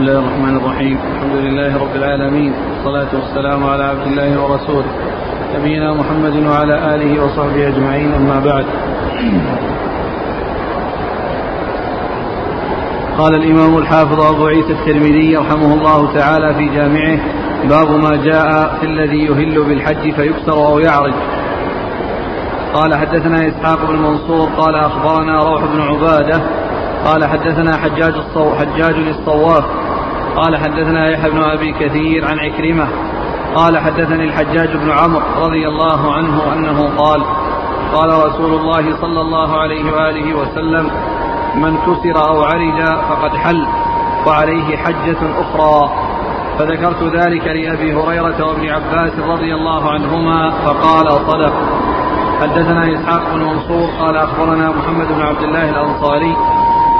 بسم الله الرحمن الرحيم. الحمد لله رب العالمين. والصلاة والسلام على عبد الله ورسوله. نبينا محمد وعلى آله وصحبه أجمعين. أما بعد. قال الإمام الحافظ أبو عيسى الترمذي رحمه الله تعالى في جامعه باب ما جاء في الذي يهل بالحج فيكسر أو يعرج. قال حدثنا إسحاق بن منصور قال أخبرنا روح بن عبادة قال حدثنا حجاج الصو حجاج الصواف قال حدثنا يحيى بن أبي كثير عن عكرمة. قال حدثني الحجاج بن عمرو رضي الله عنه أنه قال قال رسول الله صلى الله عليه وآله وسلم من كسر أو عرج فقد حل وعليه حجة أخرى. فذكرت ذلك لأبي هريرة وابن عباس رضي الله عنهما فقال صدق. حدثنا إسحاق بن منصور قال أخبرنا محمد بن عبد الله الأنصاري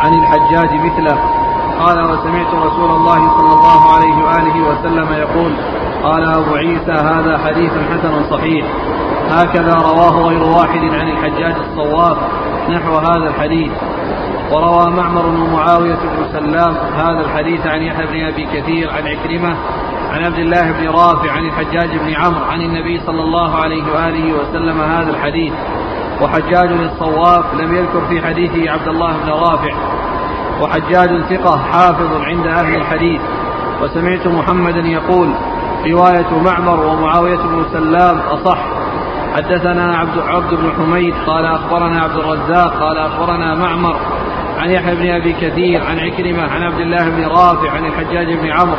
عن الحجاج مثله. قال وسمعت رسول الله صلى الله عليه وآله وسلم يقول قال أبو عيسى هذا حديث حسن صحيح. هكذا رواه غير واحد عن الحجاج الصواب نحو هذا الحديث. وروى معمر بن معاوية بن سلام هذا الحديث عن يحيى بن أبي كثير عن عكرمة عن عبد الله بن رافع عن الحجاج بن عمرو عن النبي صلى الله عليه وآله وسلم هذا الحديث. وحجاج الصواف لم يذكر في حديثه عبد الله بن رافع. وحجاج ثقة حافظ عند أهل الحديث. وسمعت محمدا يقول رواية معمر ومعاوية بن سلام أصح. حدثنا عبد عبد بن حميد قال أخبرنا عبد الرزاق قال أخبرنا معمر عن يحيى بن أبي كثير عن عكرمة عن عبد الله بن رافع عن الحجاج بن عمرو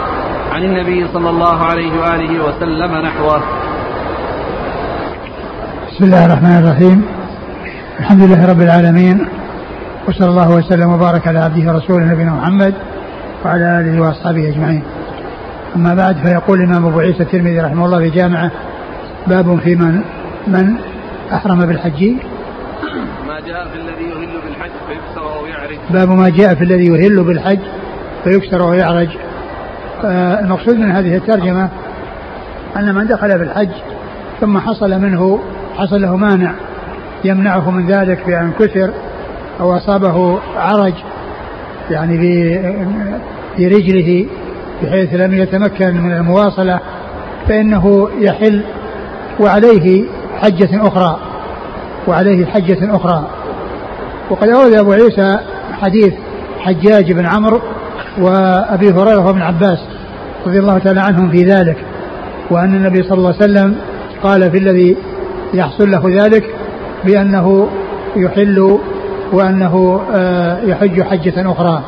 عن النبي صلى الله عليه وآله وسلم نحوه. بسم الله الرحمن الرحيم. الحمد لله رب العالمين وصلى الله وسلم وبارك على عبده ورسوله نبينا محمد وعلى آله وأصحابه أجمعين. أما بعد فيقول الإمام أبو عيسى الترمذي رحمه الله في جامعة باب في من من أحرم بالحج. ما جاء في الذي يهل بالحج فيكسر أو يعرج. باب ما جاء في الذي يهل بالحج فيكسر أو يعرج. آه المقصود من هذه الترجمة أن من دخل بالحج ثم حصل منه حصل له مانع يمنعه من ذلك بأن كثر أو أصابه عرج يعني في رجله بحيث لم يتمكن من المواصلة فإنه يحل وعليه حجة أخرى وعليه حجة أخرى. وقد أورد أبو عيسى حديث حجاج بن عمرو وأبي هريرة وابن عباس رضي الله تعالى عنهم في ذلك وأن النبي صلى الله عليه وسلم قال في الذي يحصل له ذلك بأنه يحل وأنه آه، يحج حجة أخرى.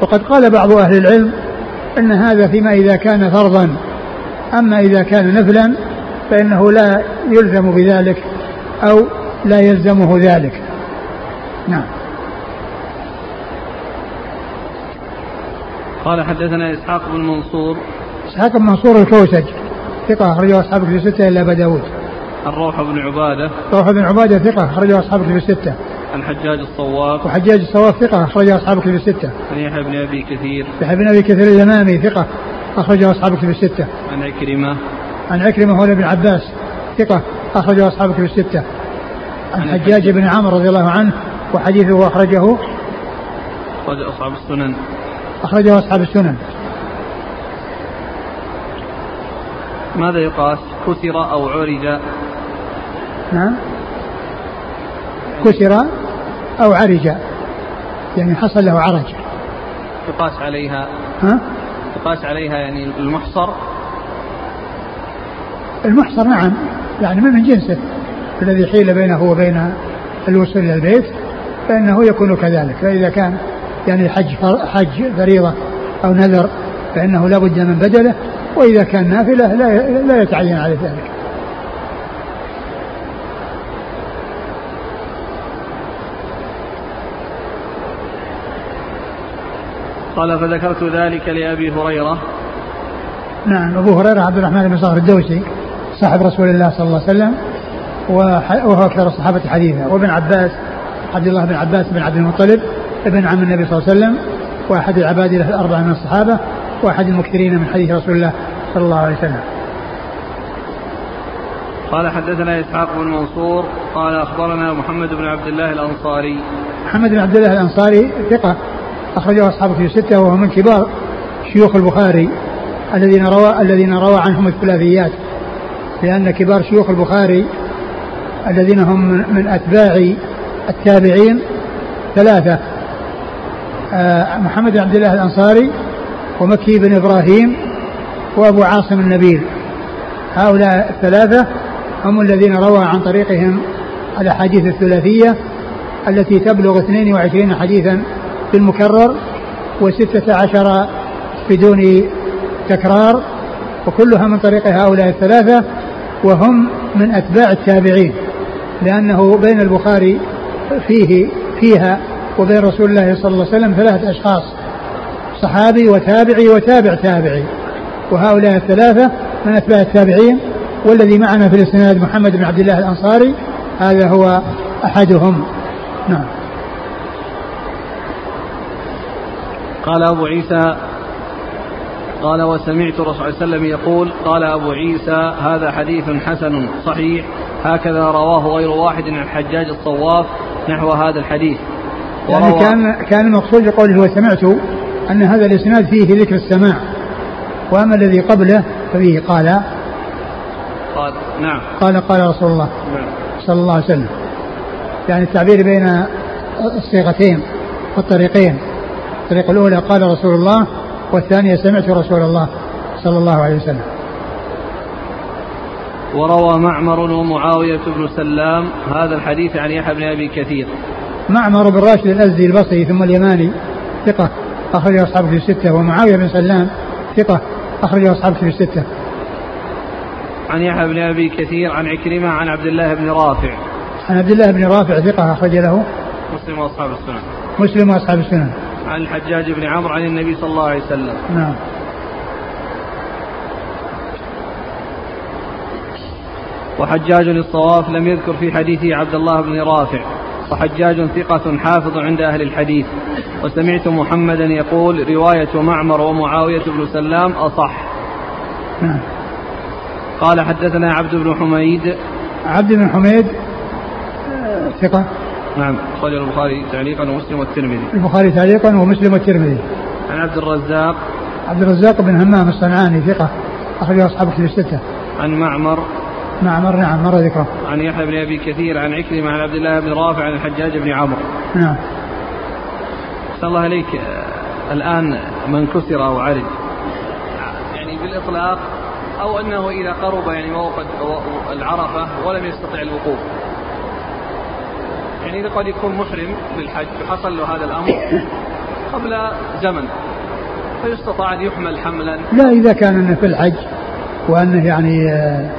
وقد قال بعض أهل العلم أن هذا فيما إذا كان فرضا. أما إذا كان نفلا فإنه لا يلزم بذلك أو لا يلزمه ذلك. نعم. قال حدثنا إسحاق بن منصور. إسحاق بن منصور الكوسج ثقة أخرجه أصحاب في الستة إلا أبا داود. الروح بن عبادة روح بن عبادة ثقة أخرجه أصحاب في الستة عن حجاج الصواف وحجاج الصواف ثقة أخرجه أصحاب كتب الستة. عن يحيى بن أبي كثير. يحيى بن أبي كثير اليمامي ثقة أخرجه أصحاب كتب الستة. عن عكرمة. عن عكرمة هو ابن عباس ثقة أخرجه أصحاب كتب الستة. عن حجاج بن عمرو رضي الله عنه وحديثه أخرجه أخرج أصحاب السنن. أخرجه أصحاب السنن. ماذا يقاس؟ كسر أو عرج؟ نعم. كسر أو عرج. يعني حصل له عرج. يقاس عليها. ها؟ يقاس عليها يعني المحصر. المحصر نعم. يعني من جنسه. الذي حيل بينه وبين الوصول إلى البيت. فإنه يكون كذلك. فإذا كان يعني حج حج فريضة أو نذر فإنه لا بد من بدله. وإذا كان نافلة لا لا يتعين على ذلك. قال فذكرت ذلك لأبي هريرة. نعم أبو هريرة عبد الرحمن بن صخر الدوسي صاحب رسول الله صلى الله عليه وسلم وهو أكثر الصحابة حديثا. وابن عباس عبد الله بن عباس بن عبد المطلب ابن عم النبي صلى الله عليه وسلم وأحد العباد له الأربعة من الصحابة وأحد المكثرين من حديث رسول الله صلى الله عليه وسلم. قال حدثنا إسحاق بن منصور قال أخبرنا محمد بن عبد الله الأنصاري. محمد بن عبد الله الأنصاري ثقة. أخرجه أصحاب في ستة وهو من كبار شيوخ البخاري الذين روى الذين روى عنهم الثلاثيات لأن كبار شيوخ البخاري الذين هم من أتباع التابعين ثلاثة آه، محمد بن عبد الله الأنصاري ومكي بن إبراهيم وأبو عاصم النبيل. هؤلاء الثلاثة هم الذين روى عن طريقهم الأحاديث الثلاثية التي تبلغ 22 حديثا في المكرر وستة عشر بدون تكرار وكلها من طريق هؤلاء الثلاثة وهم من أتباع التابعين لأنه بين البخاري فيه فيها وبين رسول الله صلى الله عليه وسلم ثلاثة أشخاص صحابي وتابعي وتابع تابعي وهؤلاء الثلاثة من أتباع التابعين والذي معنا في الإسناد محمد بن عبد الله الأنصاري هذا هو أحدهم. نعم. قال أبو عيسى قال وسمعت صلى الله عليه وسلم يقول قال أبو عيسى هذا حديث حسن صحيح هكذا رواه غير واحد عن الحجاج الصواف نحو هذا الحديث. يعني كان كان المقصود بقوله وسمعت أن هذا الإسناد فيه ذكر السماع. وأما الذي قبله ففيه قال قال نعم. قال قال رسول الله نعم. صلى الله عليه وسلم. يعني التعبير بين الصيغتين والطريقين. الطريقة الأولى قال رسول الله والثانية سمعت رسول الله صلى الله عليه وسلم. وروى معمر ومعاوية بن سلام هذا الحديث عن يحيى بن أبي كثير. معمر بن راشد الأزدي البصري ثم اليماني ثقة أخرجه أصحابه في الستة ومعاوية بن سلام ثقة أخرجه أصحابه في الستة. عن يحيى بن أبي كثير عن عكرمة عن عبد الله بن رافع. عن عبد الله بن رافع ثقة أخرج له. مسلم وأصحاب السنن. مسلم وأصحاب السنن. عن الحجاج بن عمرو عن النبي صلى الله عليه وسلم. نعم. وحجاج الصواف لم يذكر في حديثه عبد الله بن رافع. وحجاج ثقة حافظ عند أهل الحديث. وسمعت محمدا يقول رواية معمر ومعاوية بن سلام أصح. نعم. قال حدثنا عبد بن حميد. عبد بن حميد ثقة. نعم. أخرج البخاري تعليقا ومسلم والترمذي. البخاري تعليقا ومسلم والترمذي. عن عبد الرزاق. عبد الرزاق بن همام الصنعاني ثقة أخرج أصحاب كتب الستة. عن معمر. معمر نعم مر ذكره. عن يحيى بن أبي كثير عن عكرمة عن عبد الله بن رافع عن الحجاج بن عمرو. نعم. صلى الله عليك الآن من كسر أو عرج. يعني بالإطلاق أو أنه إذا قرب يعني موقد العرفة ولم يستطع الوقوف. يعني قد يكون محرم بالحج وحصل له هذا الأمر قبل زمن. فيستطاع أن يحمل حملا. لا إذا كان في الحج وأنه يعني آه،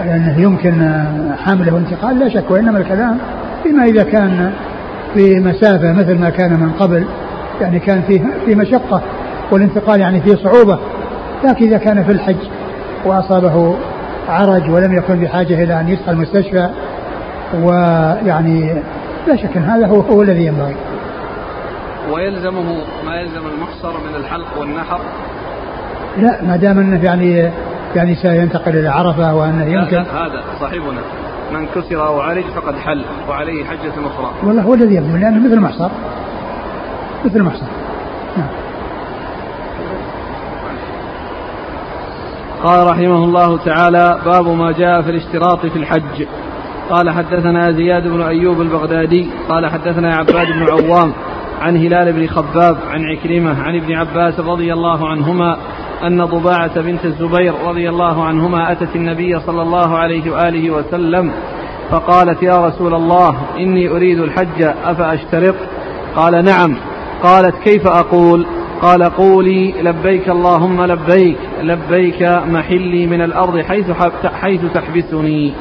أنه يمكن آه، حمله وانتقال لا شك وإنما الكلام فيما إذا كان في مسافة مثل ما كان من قبل يعني كان فيه في مشقة والانتقال يعني فيه صعوبة. لكن إذا كان في الحج وأصابه عرج ولم يكن بحاجة إلى أن يدخل المستشفى ويعني لا شك هذا هو, هو الذي ينبغي. ويلزمه ما يلزم المحصر من الحلق والنحر. لا ما دام أنه يعني يعني سينتقل إلى عرفة وانه يمكن. لا, لا هذا صاحبنا من كسر أو عرج فقد حل وعليه حجة أخرى. والله هو الذي يبدو لأنه مثل المحصر. مثل المحصر. نعم. قال رحمه الله تعالى باب ما جاء في الاشتراط في الحج. قال حدثنا زياد بن أيوب البغدادي قال حدثنا عباد بن عوام عن هلال بن خباب عن عكرمة عن ابن عباس رضي الله عنهما أن ضباعة بنت الزبير رضي الله عنهما أتت النبي صلى الله عليه وآله وسلم فقالت يا رسول الله إني أريد الحج أفأشترط؟ قال نعم. قالت كيف أقول؟ قال قولي لبيك اللهم لبيك لبيك محلي من الأرض حيث, حيث تحبسني.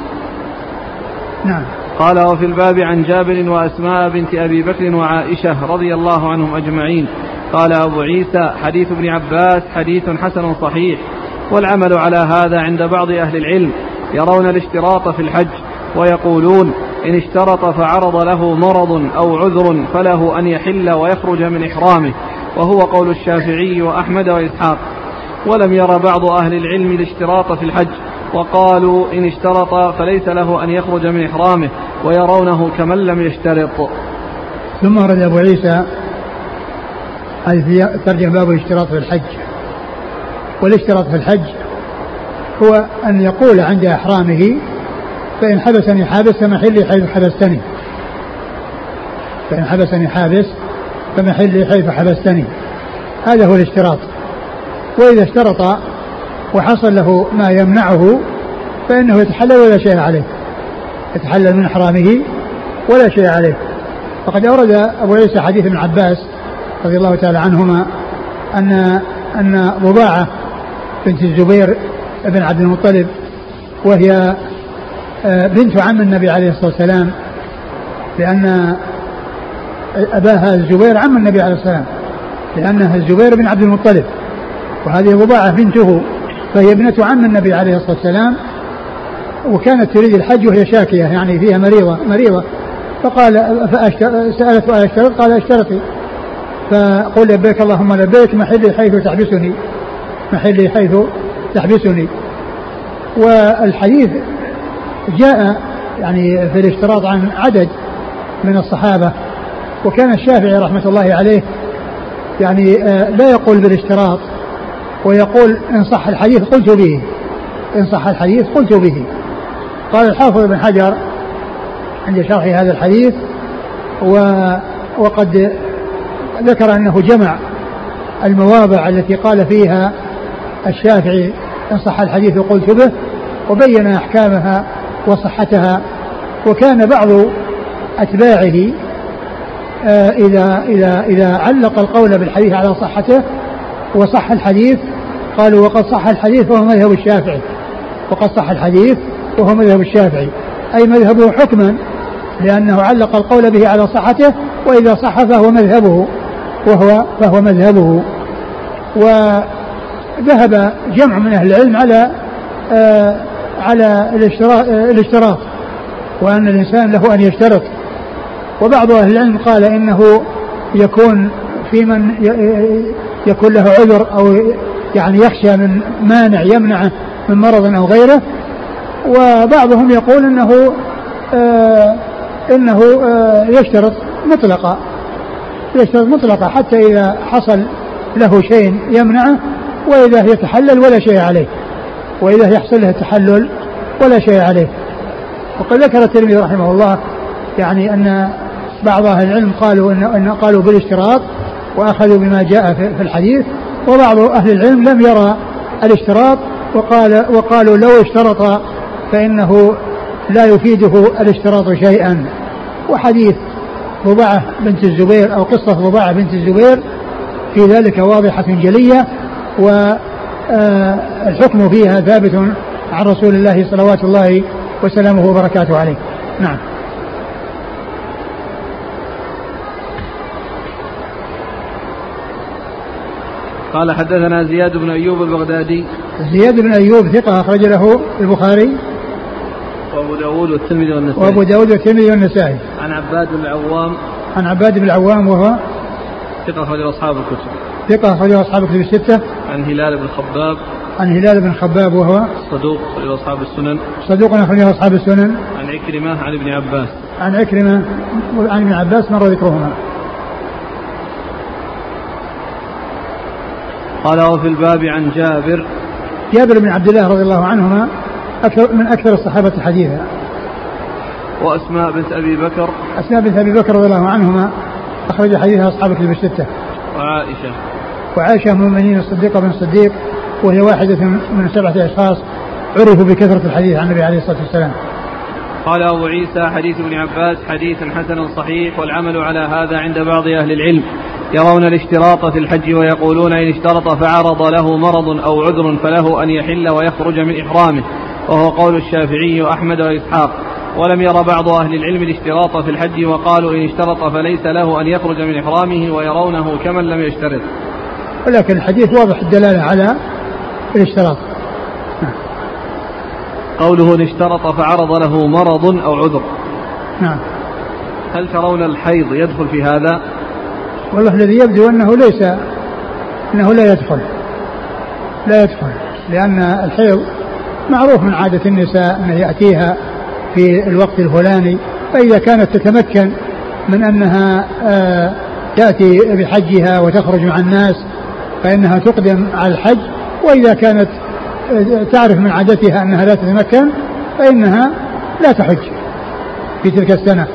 نعم. قال وفي الباب عن جابر وأسماء بنت أبي بكر وعائشة رضي الله عنهم أجمعين. قال أبو عيسى حديث ابن عباس حديث حسن صحيح. والعمل على هذا عند بعض أهل العلم يرون الاشتراط في الحج ويقولون إن اشترط فعرض له مرض أو عذر فله أن يحل ويخرج من إحرامه. وهو قول الشافعي وأحمد وإسحاق. ولم ير بعض أهل العلم الاشتراط في الحج وقالوا إن اشترط فليس له أن يخرج من إحرامه ويرونه كمن لم يشترط. ثم ورد أبو عيسى هذه في ترجمة باب الاشتراط في الحج. والاشتراط في الحج هو أن يقول عند إحرامه فإن حبسني حابس فمحلي حيث حبستني. فإن حبسني حابس فمحلي حيث حبستني. هذا هو الاشتراط. وإذا اشترط وحصل له ما يمنعه فإنه يتحلل ولا شيء عليه. يتحلل من إحرامه ولا شيء عليه. وقد أورد أبو عيسى حديث ابن عباس رضي الله تعالى عنهما أن أن ضباعة بنت الزبير بن عبد المطلب وهي آه، بنت عم النبي عليه الصلاة والسلام لأن أباها الزبير عم النبي عليه الصلاة والسلام لأنها الزبير بن عبد المطلب. وهذه ضباعة بنته فهي ابنة عم النبي عليه الصلاة والسلام وكانت تريد الحج وهي شاكية يعني فيها مريضة مريضة. فقال سألت أشترط قال اشترطي. فقل لبيك اللهم لبيك محلي حيث تحبسني محلي حيث تحبسني. والحديث جاء يعني في الاشتراط عن عدد من الصحابة. وكان الشافعي رحمة الله عليه يعني آه، لا يقول بالاشتراط. ويقول إن صح الحديث قلت به. إن صح الحديث قلت به. قال الحافظ بن حجر عند شرح هذا الحديث و وقد ذكر أنه جمع المواضع التي قال فيها الشافعي إن صح الحديث قلت به وبين أحكامها وصحتها وكان بعض أتباعه آه، إذا إذا إذا علق القول بالحديث على صحته وصح الحديث قالوا وقد صح الحديث وهو مذهب الشافعي. وقد صح الحديث وهو مذهب الشافعي. أي مذهبه حكما لأنه علق القول به على صحته وإذا صح فهو مذهبه وهو فهو مذهبه. وذهب جمع من أهل العلم على آه على الاشتراط وأن الإنسان له أن يشترط. وبعض أهل العلم قال إنه يكون في من يكون له عذر أو يعني يخشى من مانع يمنعه من مرض أو غيره. وبعضهم يقول إنه آه إنه آه يشترط مطلقا يشترط مطلقا حتى إذا حصل له شيء يمنعه وإذا يتحلل ولا شيء عليه وإذا يحصل له تحلل ولا شيء عليه. وقد ذكر الترمذي رحمه الله يعني أن بعض أهل العلم قالوا إن قالوا بالاشتراط وأخذوا بما جاء في الحديث وبعض أهل العلم لم يرى الاشتراط وقال وقالوا لو اشترط فإنه لا يفيده الاشتراط شيئا. وحديث ضباعة بنت الزبير أو قصة ضباعة بنت الزبير في ذلك واضحة جلية والحكم فيها ثابت عن رسول الله صلوات الله وسلامه وبركاته عليه. نعم. قال حدثنا زياد بن أيوب البغدادي. زياد بن أيوب ثقة أخرج له البخاري وأبو داود والترمذي والنسائي. وأبو داود والترمذي والنسائي. عن عباد بن العوام. عن عباد بن العوام وهو ثقة أخرج أصحاب الكتب. ثقة أخرج أصحاب الكتب الستة. عن هلال بن خباب. عن هلال بن خباب وهو صدوق أخرج أصحاب السنن. صدوق أخرج أصحاب السنن. عن عكرمة عن ابن عباس. عن عكرمة عن ابن عباس مر ذكرهما. قال وفي الباب عن جابر. جابر بن عبد الله رضي الله عنهما أكثر من أكثر الصحابة حديثا. وأسماء بنت أبي بكر. أسماء بنت أبي بكر رضي الله عنهما أخرج حديثها أصحاب الكتب الستة. وعائشة. وعائشة المؤمنين الصديقة بن الصديق وهي واحدة من سبعة أشخاص عرفوا بكثرة الحديث عن النبي عليه الصلاة والسلام. قال أبو عيسى حديث ابن عباس حديث حسن صحيح والعمل على هذا عند بعض أهل العلم. يرون الاشتراط في الحج ويقولون إن اشترط فعرض له مرض أو عذر فله أن يحل ويخرج من إحرامه وهو قول الشافعي وأحمد وإسحاق. ولم ير بعض أهل العلم الاشتراط في الحج وقالوا إن اشترط فليس له أن يخرج من إحرامه ويرونه كمن لم يشترط. ولكن الحديث واضح الدلالة على الاشتراط. قوله إن اشترط فعرض له مرض أو عذر. نعم. هل ترون الحيض يدخل في هذا؟ والله الذي يبدو أنه ليس أنه لا يدخل. لا يدخل. لأن الحيض معروف من عادة النساء أنه يأتيها في الوقت الفلاني فإذا كانت تتمكن من أنها آه تأتي بحجها وتخرج مع الناس فإنها تقدم على الحج وإذا كانت تعرف من عادتها أنها لا تتمكن فإنها لا تحج في تلك السنة.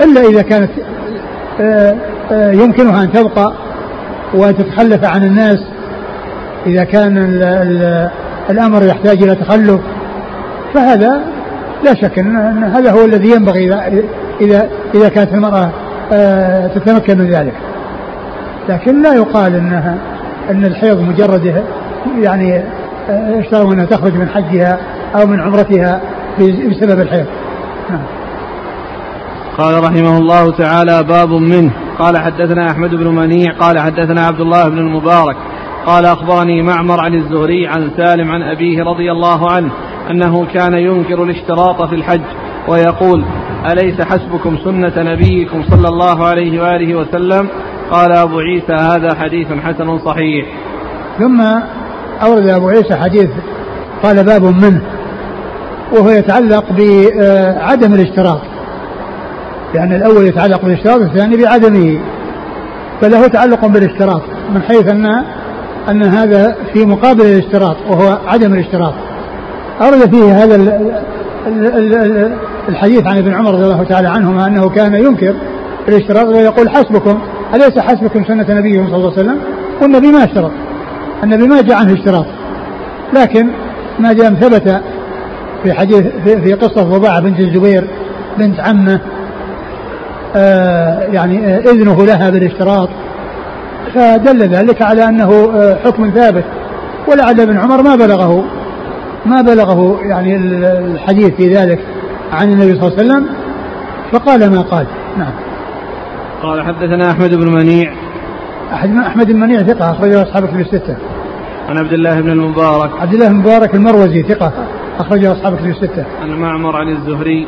إلا إذا كانت آه، آه، يمكنها أن تبقى وتتخلف عن الناس. إذا كان ال ال الأمر يحتاج إلى تخلف فهذا لا شك أن هذا هو الذي ينبغي إذا إذا, إذا كانت المرأة آه، تتمكن من ذلك. لكن لا يقال أنها أن الحيض مجرد يعني اشتروا أنها تخرج من حجها أو من عمرتها بسبب الحيض. نعم. قال رحمه الله تعالى باب منه. قال حدثنا أحمد بن منيع قال حدثنا عبد الله بن المبارك قال أخبرني معمر عن الزهري عن سالم عن أبيه رضي الله عنه أنه كان ينكر الاشتراط في الحج ويقول أليس حسبكم سنة نبيكم صلى الله عليه وآله وسلم؟ قال أبو عيسى هذا حديث حسن صحيح. ثم أورد أبو عيسى حديث قال باب منه وهو يتعلق بعدم الاشتراط. لأن الأول يتعلق بالاشتراط والثاني بعدمه فله تعلق بالاشتراط من حيث أن أن هذا في مقابل الاشتراط وهو عدم الاشتراط أورد فيه هذا الحديث عن ابن عمر رضي الله تعالى عنهما أنه كان ينكر الاشتراط ويقول حسبكم أليس حسبكم سنة نبيكم صلى الله عليه وسلم؟ والنبي ما اشترط النبي ما جاء عنه اشتراط لكن ما دام ثبت في حديث في, قصة ضباعة بنت الزبير بنت عمه يعني آه إذنه لها بالاشتراط فدل ذلك على أنه آه حكم ثابت. ولعل ابن عمر ما بلغه ما بلغه يعني الحديث في ذلك عن النبي صلى الله عليه وسلم. فقال ما قال. نعم. قال حدثنا أحمد بن منيع. أحمد بن منيع ثقة أخرجه أصحاب كتب الستة. عن عبد الله بن المبارك. عبد الله بن المبارك المروزي ثقة أخرجه أصحاب كتب الستة. عن معمر عن الزهري.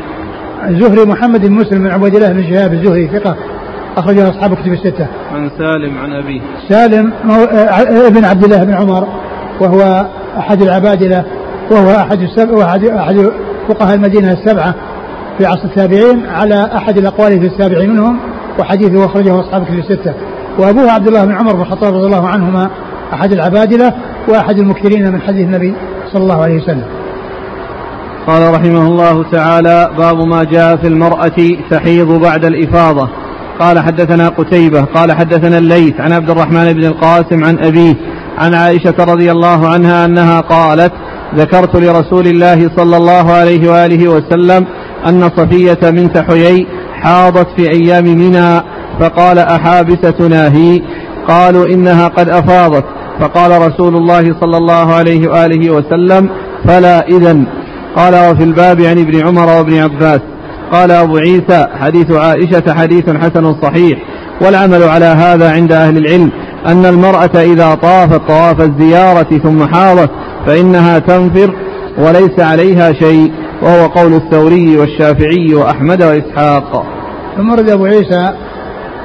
الزهري محمد بن مسلم بن عبيد الله بن شهاب الزهري ثقة أخرجه أصحاب كتب الستة. عن سالم عن أبيه. سالم آه، ابن عبد الله بن عمر وهو أحد العبادلة وهو أحد السبع وأحد أحد فقهاء المدينة السبعة في عصر التابعين على أحد الأقوال في السابع منهم وحديثه أخرجه أصحاب كتب الستة. وأبوه عبد الله بن عمر بن الخطاب رضي الله عنهما أحد العبادلة وأحد المكثرين من حديث النبي صلى الله عليه وسلم. قال رحمه الله تعالى باب ما جاء في المرأة تحيض بعد الإفاضة. قال حدثنا قتيبة قال حدثنا الليث عن عبد الرحمن بن القاسم عن أبيه عن عائشة رضي الله عنها أنها قالت ذكرت لرسول الله صلى الله عليه وآله وسلم أن صفية بنت حيي حاضت في أيام منى فقال أحابستنا هي؟ قالوا إنها قد أفاضت. فقال رسول الله صلى الله عليه وآله وسلم فلا إذن. قال وفي الباب عن ابن عمر وابن عباس قال أبو عيسى حديث عائشة حديث حسن صحيح والعمل على هذا عند أهل العلم أن المرأة إذا طافت طواف الزيارة ثم حاضت فإنها تنفر وليس عليها شيء وهو قول الثوري والشافعي وأحمد وإسحاق. ثم رد أبو عيسى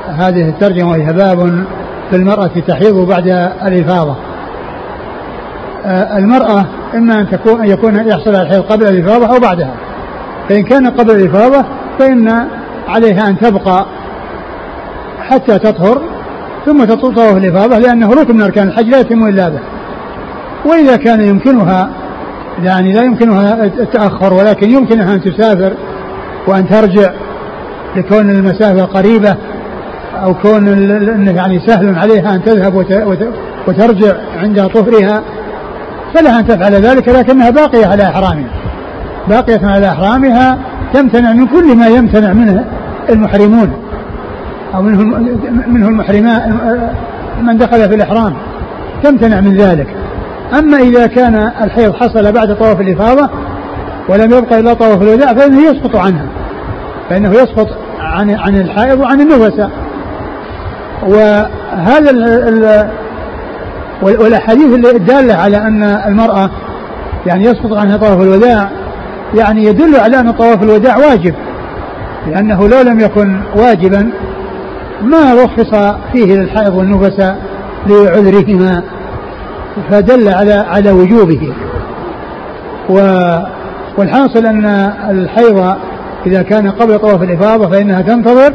هذه الترجمة وهي باب في المرأة تحيض بعد الإفاضة. المرأة إما أن تكون أن يكون يحصل الحيض قبل الإفاضة أو بعدها. فإن كان قبل الإفاضة فإن عليها أن تبقى حتى تطهر ثم تطوف الإفاضة لأنه ركن من أركان الحج لا يتم إلا به. وإذا كان يمكنها يعني لا يمكنها التأخر ولكن يمكنها أن تسافر وأن ترجع لكون المسافة قريبة أو كون يعني سهل عليها أن تذهب وترجع عند طهرها فلها أن تفعل ذلك لكنها باقية على إحرامها. باقية على إحرامها تمتنع من كل ما يمتنع منه المحرمون أو منه منه المحرمات من دخل في الإحرام. تمتنع من ذلك. أما إذا كان الحيض حصل بعد طواف الإفاضة ولم يبقى إلا طواف الوداع فإنه يسقط عنها. فإنه يسقط عن عن الحائض وعن النفساء وهذا ال والأحاديث الداله على أن المرأة يعني يسقط عنها طواف الوداع يعني يدل على أن طواف الوداع واجب لأنه لو لم يكن واجبا ما رخص فيه للحائض والنفساء لعذرهما فدل على على وجوبه. و والحاصل أن الحيض إذا كان قبل طواف الإفاضة فإنها تنتظر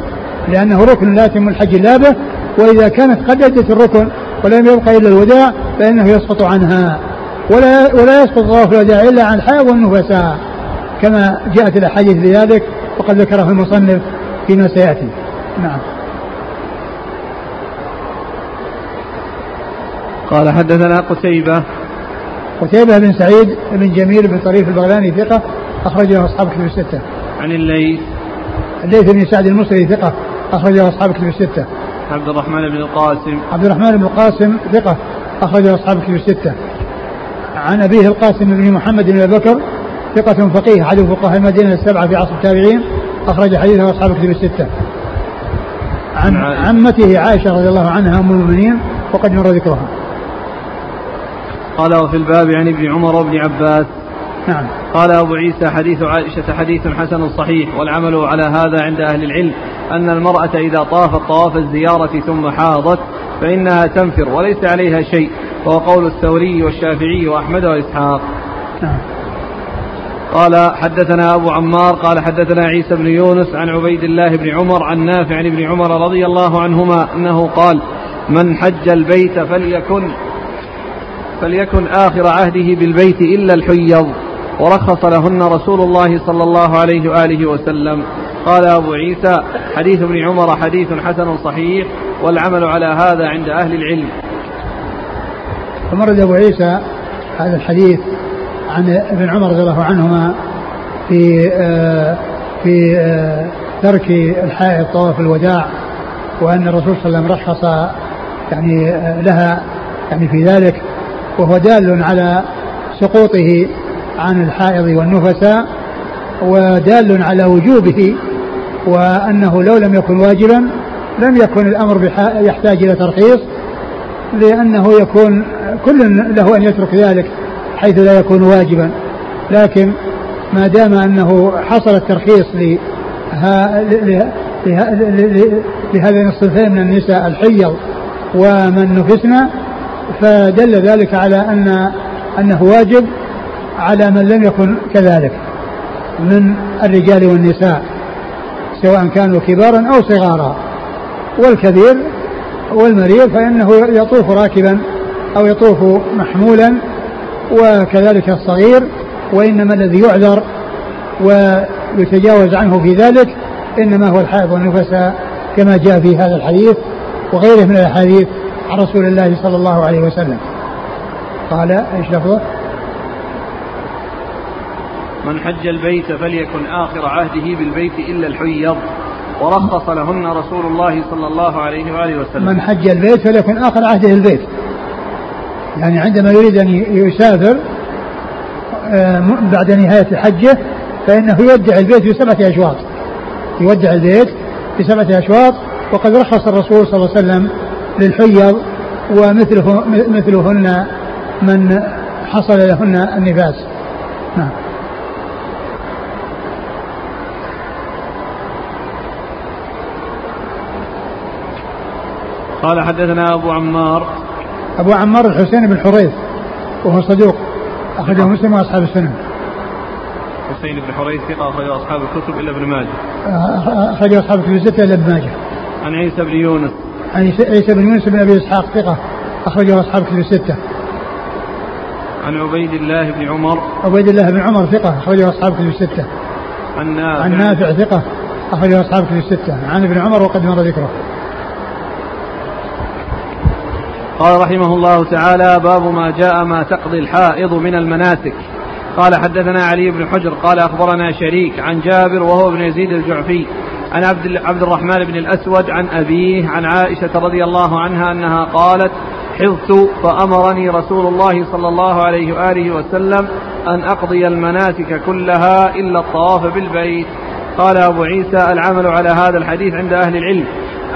لأنه ركن لا يتم الحج إلا به وإذا كانت قد أدت الركن ولم يبقى إلا الوداع فإنه يسقط عنها. ولا ولا يسقط طواف الوداع إلا عن الحائض والنفساء كما جاءت الأحاديث بذلك وقد ذكره المصنف فيما سيأتي. نعم. قال حدثنا قتيبة. قتيبة بن سعيد بن جميل بن طريف البغلاني ثقة أخرجه أصحاب كتب الستة. عن الليث. الليث بن سعد المصري ثقة أخرجه أصحاب كتب الستة. عبد الرحمن بن القاسم عبد الرحمن بن القاسم ثقة أخرجه أصحاب كتب الستة. عن أبيه القاسم بن محمد بن بكر ثقة فقيه أحد فقهاء المدينة السبعة في عصر التابعين أخرج حديثه أصحاب كتب الستة. عن عمته عائشة رضي الله عنها أم المؤمنين وقد مر ذكرها. قال وفي الباب عن ابن عمر وابن عباس نعم قال أبو عيسى حديث عائشة حديث حسن صحيح والعمل على هذا عند أهل العلم أن المرأة إذا طافت طواف الزيارة ثم حاضت فإنها تنفر وليس عليها شيء وهو قول الثوري والشافعي وأحمد وإسحاق. نعم. قال حدثنا أبو عمار قال حدثنا عيسى بن يونس عن عبيد الله بن عمر عن نافع عن ابن عمر رضي الله عنهما أنه قال من حج البيت فليكن فليكن آخر عهده بالبيت إلا الحيض ورخص لهن رسول الله صلى الله عليه وآله وسلم. قال أبو عيسى حديث ابن عمر حديث حسن صحيح والعمل على هذا عند أهل العلم. فمرد أبو عيسى هذا الحديث عن ابن عمر رضي الله عنهما في آه في آه ترك الحائض طواف الوداع وأن الرسول صلى الله عليه وسلم رخص يعني آه لها يعني في ذلك وهو دال على سقوطه عن الحائض والنفساء ودال على وجوبه وأنه لو لم يكن واجبا لم يكن الأمر يحتاج إلى ترخيص لأنه يكون كل له أن يترك ذلك حيث لا يكون واجبا. لكن ما دام أنه حصل الترخيص لهذين الصنفين من النساء الحيض ومن نفسنا فدل ذلك على أن أنه واجب على من لم يكن كذلك من الرجال والنساء. سواء كانوا كبارا أو صغارا والكبير والمريض فإنه يطوف راكبا أو يطوف محمولا وكذلك الصغير وإنما الذي يعذر ويتجاوز عنه في ذلك إنما هو الحائض والنفساء كما جاء في هذا الحديث وغيره من الأحاديث عن رسول الله صلى الله عليه وسلم قال إيش لفظه؟ من حج البيت فليكن آخر عهده بالبيت إلا الحيض. ورخص لهن رسول الله صلى الله عليه وآله وسلم. من حج البيت فليكن آخر عهده البيت يعني عندما يريد أن يسافر آه، بعد نهاية حجه فإنه يودع البيت بسبعة أشواط. يودع البيت بسبعة أشواط وقد رخص الرسول صلى الله عليه وسلم للحيض ومثله مثلهن من حصل لهن النفاس. نعم. قال حدثنا أبو عمار أبو عمار الحسين بن حريث وهو صدوق أخرجه مسلم وأصحاب السنن حسين بن حريث ثقة أخرجه أصحاب الكتب إلا ابن ماجه أخرجه أصحاب الكتب الستة إلا ابن ماجه عن عيسى بن يونس عن عيسى بن يونس بن أبي إسحاق ثقة أخرجه أصحاب كتب الستة. عن عبيد الله بن عمر عبيد الله بن عمر ثقة أخرجه أصحاب كتب الستة. عن نافع عن نافع ثقة أخرجه أصحاب كتب الستة. عن ابن عمر وقد مر ذكره. قال رحمه الله تعالى باب ما جاء ما تقضي الحائض من المناسك. قال حدثنا علي بن حجر قال أخبرنا شريك عن جابر وهو ابن يزيد الجعفي عن عبد عبد الرحمن بن الأسود عن أبيه عن عائشة رضي الله عنها أنها قالت حفظت فأمرني رسول الله صلى الله عليه وآله وسلم أن أقضي المناسك كلها إلا الطواف بالبيت. قال أبو عيسى العمل على هذا الحديث عند أهل العلم.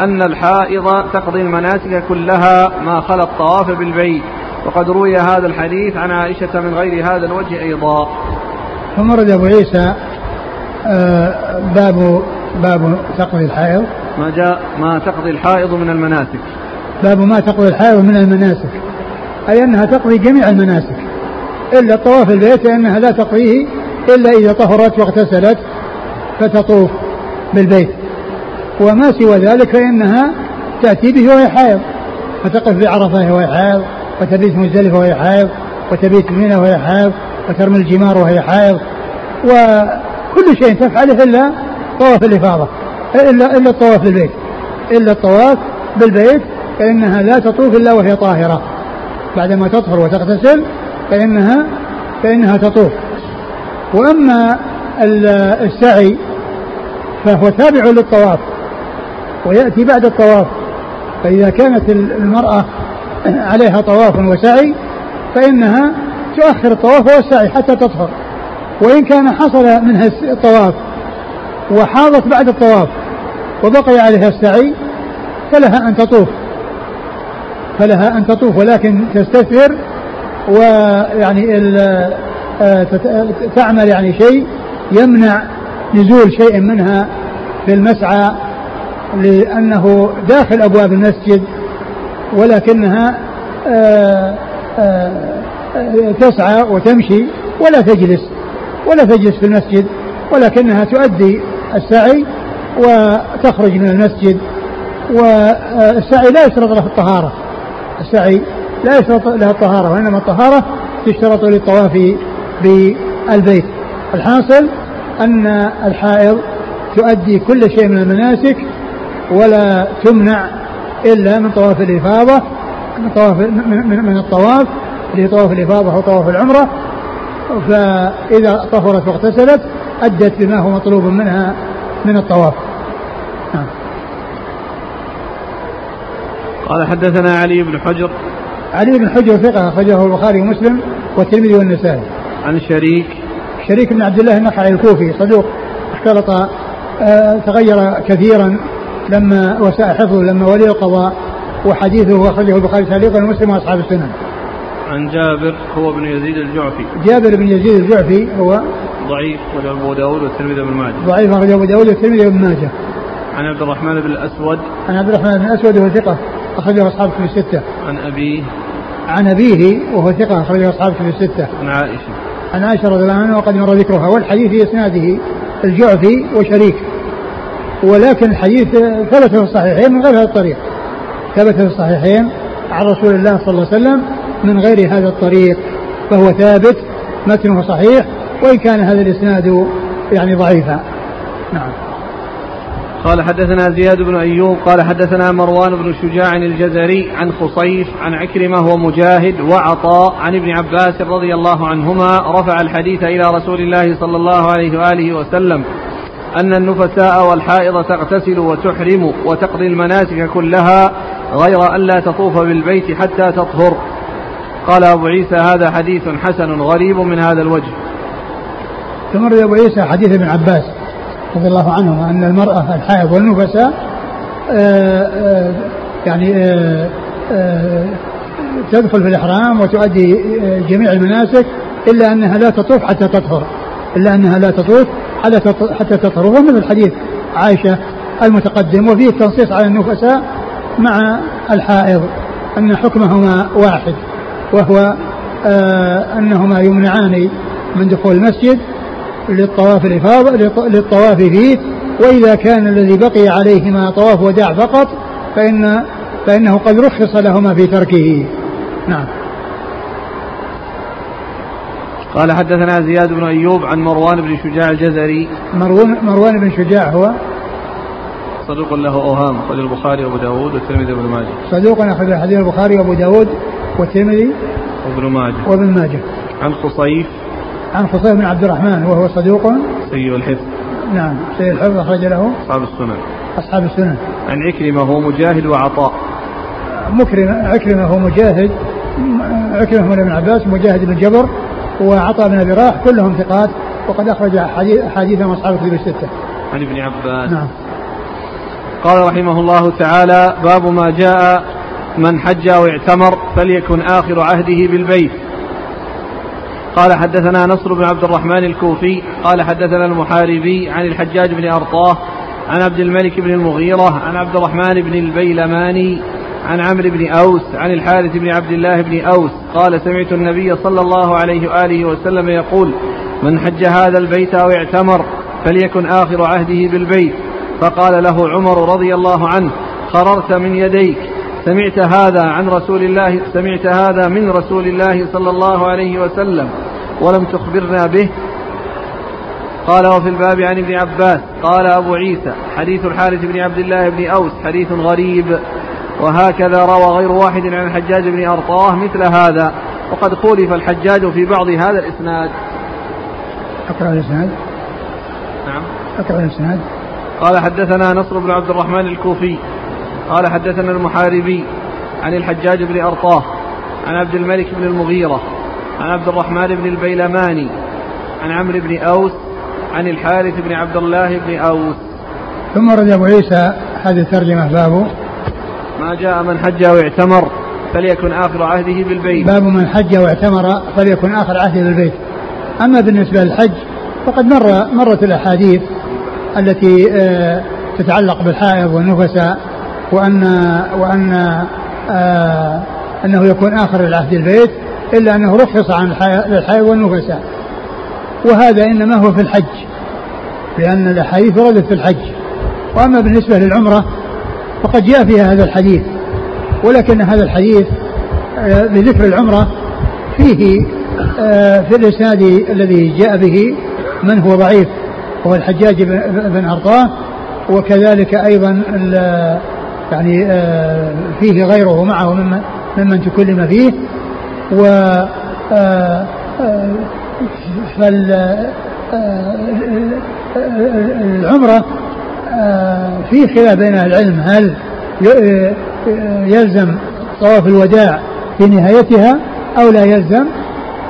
أن الحائض تقضي المناسك كلها ما خلا الطواف بالبيت. وقد روي هذا الحديث عن عائشة من غير هذا الوجه أيضا. ثم رد أبو عيسى آه، باب باب تقضي الحائض. ما جاء ما تقضي الحائض من المناسك. باب ما تقضي الحائض من المناسك. أي أنها تقضي جميع المناسك. إلا طواف البيت فإنها لا تقضيه إلا إذا طهرت واغتسلت فتطوف بالبيت. وما سوى ذلك فإنها تأتي به وهي حائض. فتقف بعرفة وهي حائض وتبيت مزدلفة وهي حائض وتبيت منى وهي حائض وترمي الجمار وهي حائض. وكل شيء تفعله إلا طواف الإفاضة إلا إلا الطواف بالبيت. إلا الطواف بالبيت فإنها لا تطوف إلا وهي طاهرة. بعدما تطهر وتغتسل فإنها فإنها تطوف. وأما السعي فهو تابع للطواف. ويأتي بعد الطواف. فإذا كانت المرأة عليها طواف وسعي فإنها تؤخر الطواف والسعي حتى تطهر. وإن كان حصل منها الطواف وحاضت بعد الطواف وبقي عليها السعي فلها أن تطوف. فلها أن تطوف ولكن تستثمر ويعني آه، تعمل يعني شيء يمنع نزول شيء منها في المسعى لأنه داخل أبواب المسجد ولكنها آه، آه، تسعى وتمشي ولا تجلس ولا تجلس في المسجد ولكنها تؤدي السعي وتخرج من المسجد والسعي لا يشترط له الطهارة السعي لا يشترط له الطهارة وإنما الطهارة تشترط للطواف بالبيت. الحاصل أن الحائض تؤدي كل شيء من المناسك ولا تمنع إلا من طواف الإفاضة من طواف من, من الطواف اللي هي طواف الإفاضة أو طواف العمرة. فإذا طهرت واغتسلت أدت بما هو مطلوب منها من الطواف. نعم. قال حدثنا علي بن حجر. علي بن حجر ثقة أخرجه البخاري ومسلم والترمذي والنسائي. عن شريك. شريك بن عبد الله النخعي الكوفي صدوق اختلط آه تغير كثيرا لما وساء حفظه لما ولي القضاء وحديثه أخرجه البخاري تعليقا ومسلم وأصحاب السنن. عن جابر هو بن يزيد الجعفي. جابر بن يزيد الجعفي هو ضعيف أخرجه أبو داود والترمذي بن ماجه. ضعيف أخرجه أبو داود والترمذي بن ماجه. عن عبد الرحمن بن الأسود. عن عبد الرحمن بن الأسود وهو ثقة أخرجه أصحاب في الستة. عن أبيه. عن أبيه وهو ثقة أخرجه أصحاب في الستة. عن عائشة. عن عائشة رضي الله عنها وقد مر ذكرها والحديث في إسناده الجعفي وشريك ولكن الحديث ثبت في الصحيحين من غير هذا الطريق. ثبت في الصحيحين عن رسول الله صلى الله عليه وسلم من غير هذا الطريق فهو ثابت متنه صحيح وإن كان هذا الإسناد يعني ضعيفا. نعم. قال حدثنا زياد بن أيوب قال حدثنا مروان بن شجاع الجزري عن خصيف عن عكرمة ومجاهد وعطاء عن ابن عباس رضي الله عنهما رفع الحديث إلى رسول الله صلى الله عليه وآله وسلم. أن النفساء والحائض تغتسل وتحرم وتقضي المناسك كلها غير أن لا تطوف بالبيت حتى تطهر. قال أبو عيسى هذا حديث حسن غريب من هذا الوجه. ثم أبو عيسى حديث ابن عباس رضي الله عنهما أن المرأة الحائض والنفساء آه، آه، يعني آه، تدخل في الإحرام وتؤدي جميع المناسك إلا أنها لا تطوف حتى تطهر. إلا أنها لا تطوف حتى تطهر. وهو مثل حديث عائشة المتقدم وفيه التنصيص على النفساء مع الحائض أن حكمهما واحد وهو آه أنهما يمنعان من دخول المسجد للطواف الإفاضة للطواف فيه وإذا كان الذي بقي عليهما طواف وداع فقط فإن فإنه قد رخص لهما في تركه. نعم. قال حدثنا زياد بن أيوب عن مروان بن شجاع الجزري. مروان, مروان بن شجاع هو؟ صدوق له أوهام أخرج البخاري وأبو داود والترمذي وابن ماجه. صدوق أخرج حديث البخاري وأبو داود والترمذي وابن ماجه. وابن ماجه. عن خصيف. عن خصيف بن عبد الرحمن وهو صدوق. سيء الحفظ. نعم سيء الحفظ أخرج له. أصحاب السنن. أصحاب السنن. عن عكرمة هو مجاهد وعطاء. مكرم عكرمة هو مجاهد عكرمة بن عباس مجاهد بن جبر وعطاء بن ابي راح كلهم ثقات وقد أخرج أحاديث أصحاب الكتب الستة. عن ابن عباس. نعم. قال رحمه الله تعالى باب ما جاء من حج أو اعتمر فليكن آخر عهده بالبيت. قال حدثنا نصر بن عبد الرحمن الكوفي قال حدثنا المحاربي عن الحجاج بن أرطاه عن عبد الملك بن المغيرة عن عبد الرحمن بن البيلماني عن عمرو بن أوس عن الحارث بن عبد الله بن أوس. قال سمعت النبي صلى الله عليه وآله وسلم يقول من حج هذا البيت أو اعتمر فليكن آخر عهده بالبيت. فقال له عمر رضي الله عنه خررت من يديك. سمعت هذا عن رسول الله سمعت هذا من رسول الله صلى الله عليه وسلم. ولم تخبرنا به. قال وفي الباب عن ابن عباس. قال أبو عيسى حديث الحارث بن عبد الله بن أوس حديث غريب. وهكذا روى غير واحد عن الحجاج بن أرطاه مثل هذا. وقد خولف الحجاج في بعض هذا الإسناد. أقرأ الإسناد. نعم. أقرأ الإسناد. قال حدثنا نصر بن عبد الرحمن الكوفي. قال حدثنا المحاربي عن الحجاج بن أرطاه عن عبد الملك بن المغيرة عن عبد الرحمن بن البيلماني عن عمرو بن أوس عن الحارث بن عبد الله بن أوس. ثم رد أبو عيسى هذه الترجمة باب ما جاء من حج واعتمر فليكن آخر عهده بالبيت. باب من حج واعتمر فليكن آخر عهده بالبيت. أما بالنسبة للحج فقد مر مرت الأحاديث التي آه، تتعلق بالحائض والنفساء وأن وأن آه، أنه يكون آخر العهد البيت إلا أنه رخص عن الحائض والنفساء. وهذا إنما هو في الحج لأن الأحاديث وردت في الحج. وأما بالنسبة للعمرة فقد جاء فيها هذا الحديث. ولكن هذا الحديث آه، بذكر العمرة فيه آه، في الإسناد الذي جاء به من هو ضعيف هو الحجاج بن أرطاه وكذلك أيضا يعني آه، فيه غيره معه ممن, ممن تكلم فيه. و فالعمرة في خلاف بين العلم. هل يلزم طواف الوداع في نهايتها أو لا يلزم؟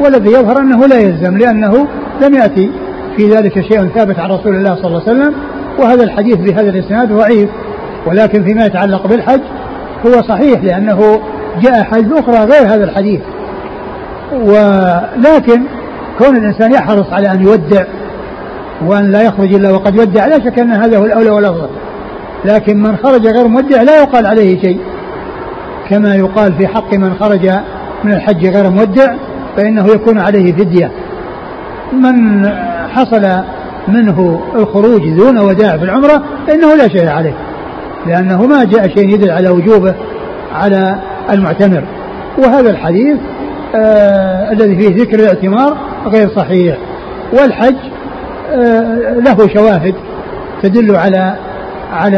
والذي يظهر أنه لا يلزم لأنه لم يأتي في ذلك شيء ثابت عن رسول الله صلى الله عليه وسلم وهذا الحديث بهذا الإسناد ضعيف. ولكن فيما يتعلق بالحج هو صحيح لأنه جاء حج أخرى غير هذا الحديث. ولكن كون الإنسان يحرص على أن يودع وأن لا يخرج إلا وقد ودع. لا شك أن هذا هو الأولى والأفضل. لكن من خرج غير مودع لا يقال عليه شيء. كما يقال في حق من خرج من الحج غير مودع فإنه يكون عليه فدية. من حصل منه الخروج دون وداع في العمرة فإنه لا شيء عليه. لأنه ما جاء شيء يدل على وجوبه على المعتمر. وهذا الحديث آه الذي فيه ذكر الاعتمار غير صحيح. والحج له شواهد تدل على على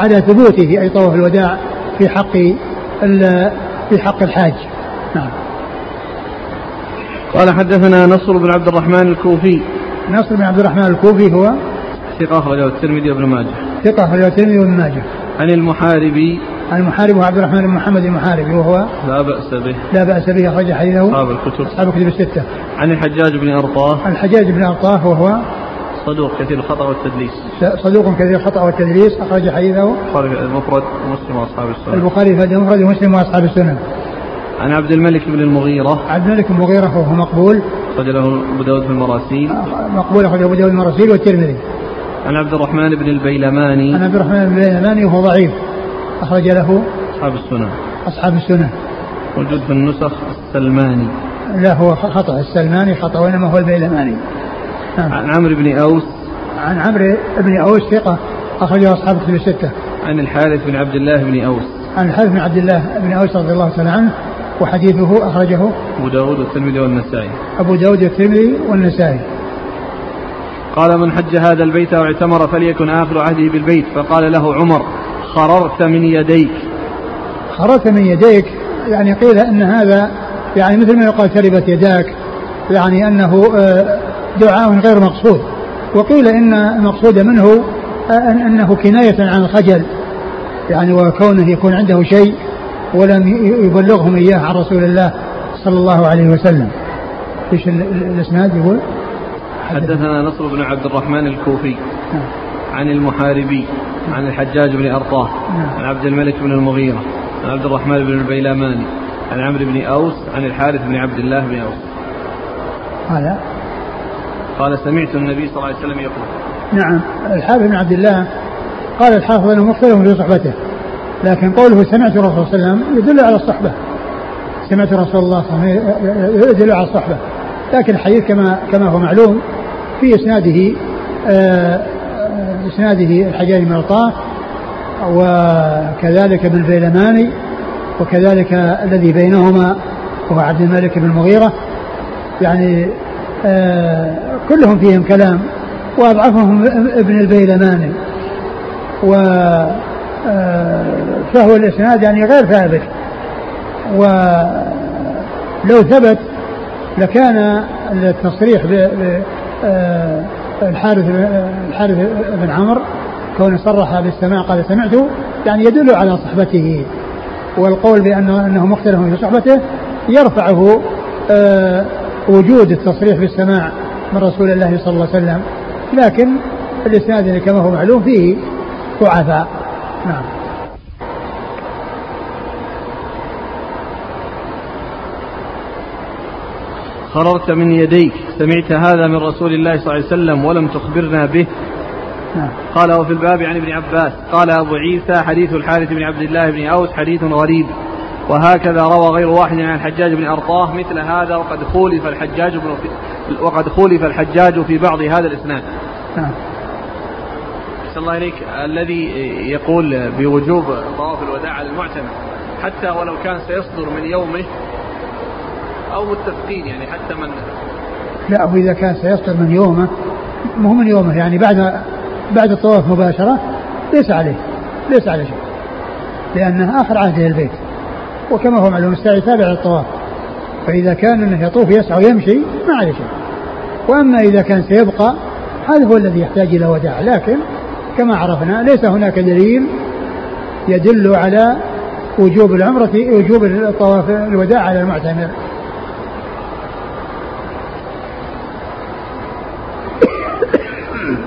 على ثبوته أي طواف الوداع في حق في حق الحاج. نعم. قال حدثنا نصر بن عبد الرحمن الكوفي. نصر بن عبد الرحمن الكوفي هو؟ ثقة أخرجه الترمذي وابن ماجه. ثقة أخرجه الترمذي وابن ماجه. عن المحاربي المحارب عبد الرحمن بن محمد المحاربي وهو لا بأس به. لا بأس به أخرج حديثه أصحاب الكتب. أصحاب الكتب الستة. عن الحجاج بن أرطاه. عن الحجاج بن أرطاه وهو صدوق كثير الخطأ والتدليس. صدوق كثير الخطأ والتدليس أخرج حديثه البخاري المفرد ومسلم وأصحاب السنن. البخاري في المفرد ومسلم وأصحاب السنن. عن عبد الملك بن المغيرة. عبد الملك بن المغيرة وهو مقبول. أخرج له أبو داود في المراسيل. مقبول أخرج أبو داود المراسيل والترمذي. عن عبد الرحمن بن البيلماني. عن عبد الرحمن بن البيلماني وهو ضعيف. أخرج له أصحاب السنن. أصحاب السنن. موجود في النسخ السلماني. لا هو خطأ. السلماني خطأ وإنما هو البيلماني. نعم. عن عمرو بن أوس. عن عمرو بن أوس ثقة أخرجه أصحاب الكتب الستة. عن الحارث بن عبد الله بن أوس. عن الحارث بن عبد الله بن أوس رضي الله تعالى عنه وحديثه أخرجه أبو داود والترمذي والنسائي. أبو داود والترمذي والنسائي. قال من حج هذا البيت أو اعتمر فليكن آخر عهده بالبيت. فقال له عمر خررت من يديك خررت من يديك يعني قيل أن هذا يعني مثل ما يقال تربت يداك يعني أنه آه، دعاء غير مقصود وقيل إن المقصود منه آه، أنه كناية عن الخجل يعني وكونه يكون عنده شيء ولم يبلغهم إياه عن رسول الله صلى الله عليه وسلم إيش الأسناد يقول؟ حدثنا نصر بن عبد الرحمن الكوفي نعم. عن المحاربي عن الحجاج بن أرطاه نعم. عن عبد الملك بن المغيرة عن عبد الرحمن بن البيلاماني عن عمرو بن أوس عن الحارث بن عبد الله بن أوس. قال؟ قال سمعت النبي صلى الله عليه وسلم يقول. نعم. الحارث بن عبد الله قال الحافظ أنه مختلف في صحبته لكن قوله سمعت الرسول صلى الله عليه وسلم يدل على الصحبة. سمعت رسول الله صلى الله عليه وسلم يدل على الصحبة. لكن الحديث كما كما هو معلوم في إسناده آه، إسناده الحجاج بن الطاف وكذلك ابن الفيلماني وكذلك الذي بينهما وهو عبد الملك بن المغيرة. يعني آه كلهم فيهم كلام وأضعفهم ابن البيلماني. و آه فهو الإسناد يعني غير ثابت. ولو ثبت لكان التصريح آه، الحارث الحارث بن عمرو كونه صرح بالسماع قال سمعته يعني يدل على صحبته والقول بانه أنه مختلف في صحبته يرفعه آه، وجود التصريح بالسماع من رسول الله صلى الله عليه وسلم. لكن الإسناد كما هو معلوم فيه ضعفاء. نعم. خررت من يديك. سمعت هذا من رسول الله صلى الله عليه وسلم ولم تخبرنا به. نعم. قال وفي الباب عن ابن عباس. قال أبو عيسى حديث الحارث بن عبد الله بن أوس حديث غريب. وهكذا روى غير واحد عن الحجاج بن أرطاه مثل هذا وقد خولف الحجاج بن وقد خولف الحجاج في بعض هذا الإسناد. نعم. الله إليك. الذي يقول بوجوب طواف الوداع على المعتمر حتى ولو كان سيصدر من يومه أو متفقين يعني حتى من لا هو إذا كان سيصدر من يومه مو من يومه يعني بعد بعد الطواف مباشرة ليس عليه ليس عليه شيء لأنه آخر عهده البيت. وكما هو معلوم السعي تابع للطواف. فإذا كان أنه يطوف يسعى ويمشي ما عليه شيء. وأما إذا كان سيبقى هذا هو الذي يحتاج إلى وداع. لكن كما عرفنا ليس هناك دليل يدل على وجوب العمرة وجوب الطواف الوداع على المعتمر.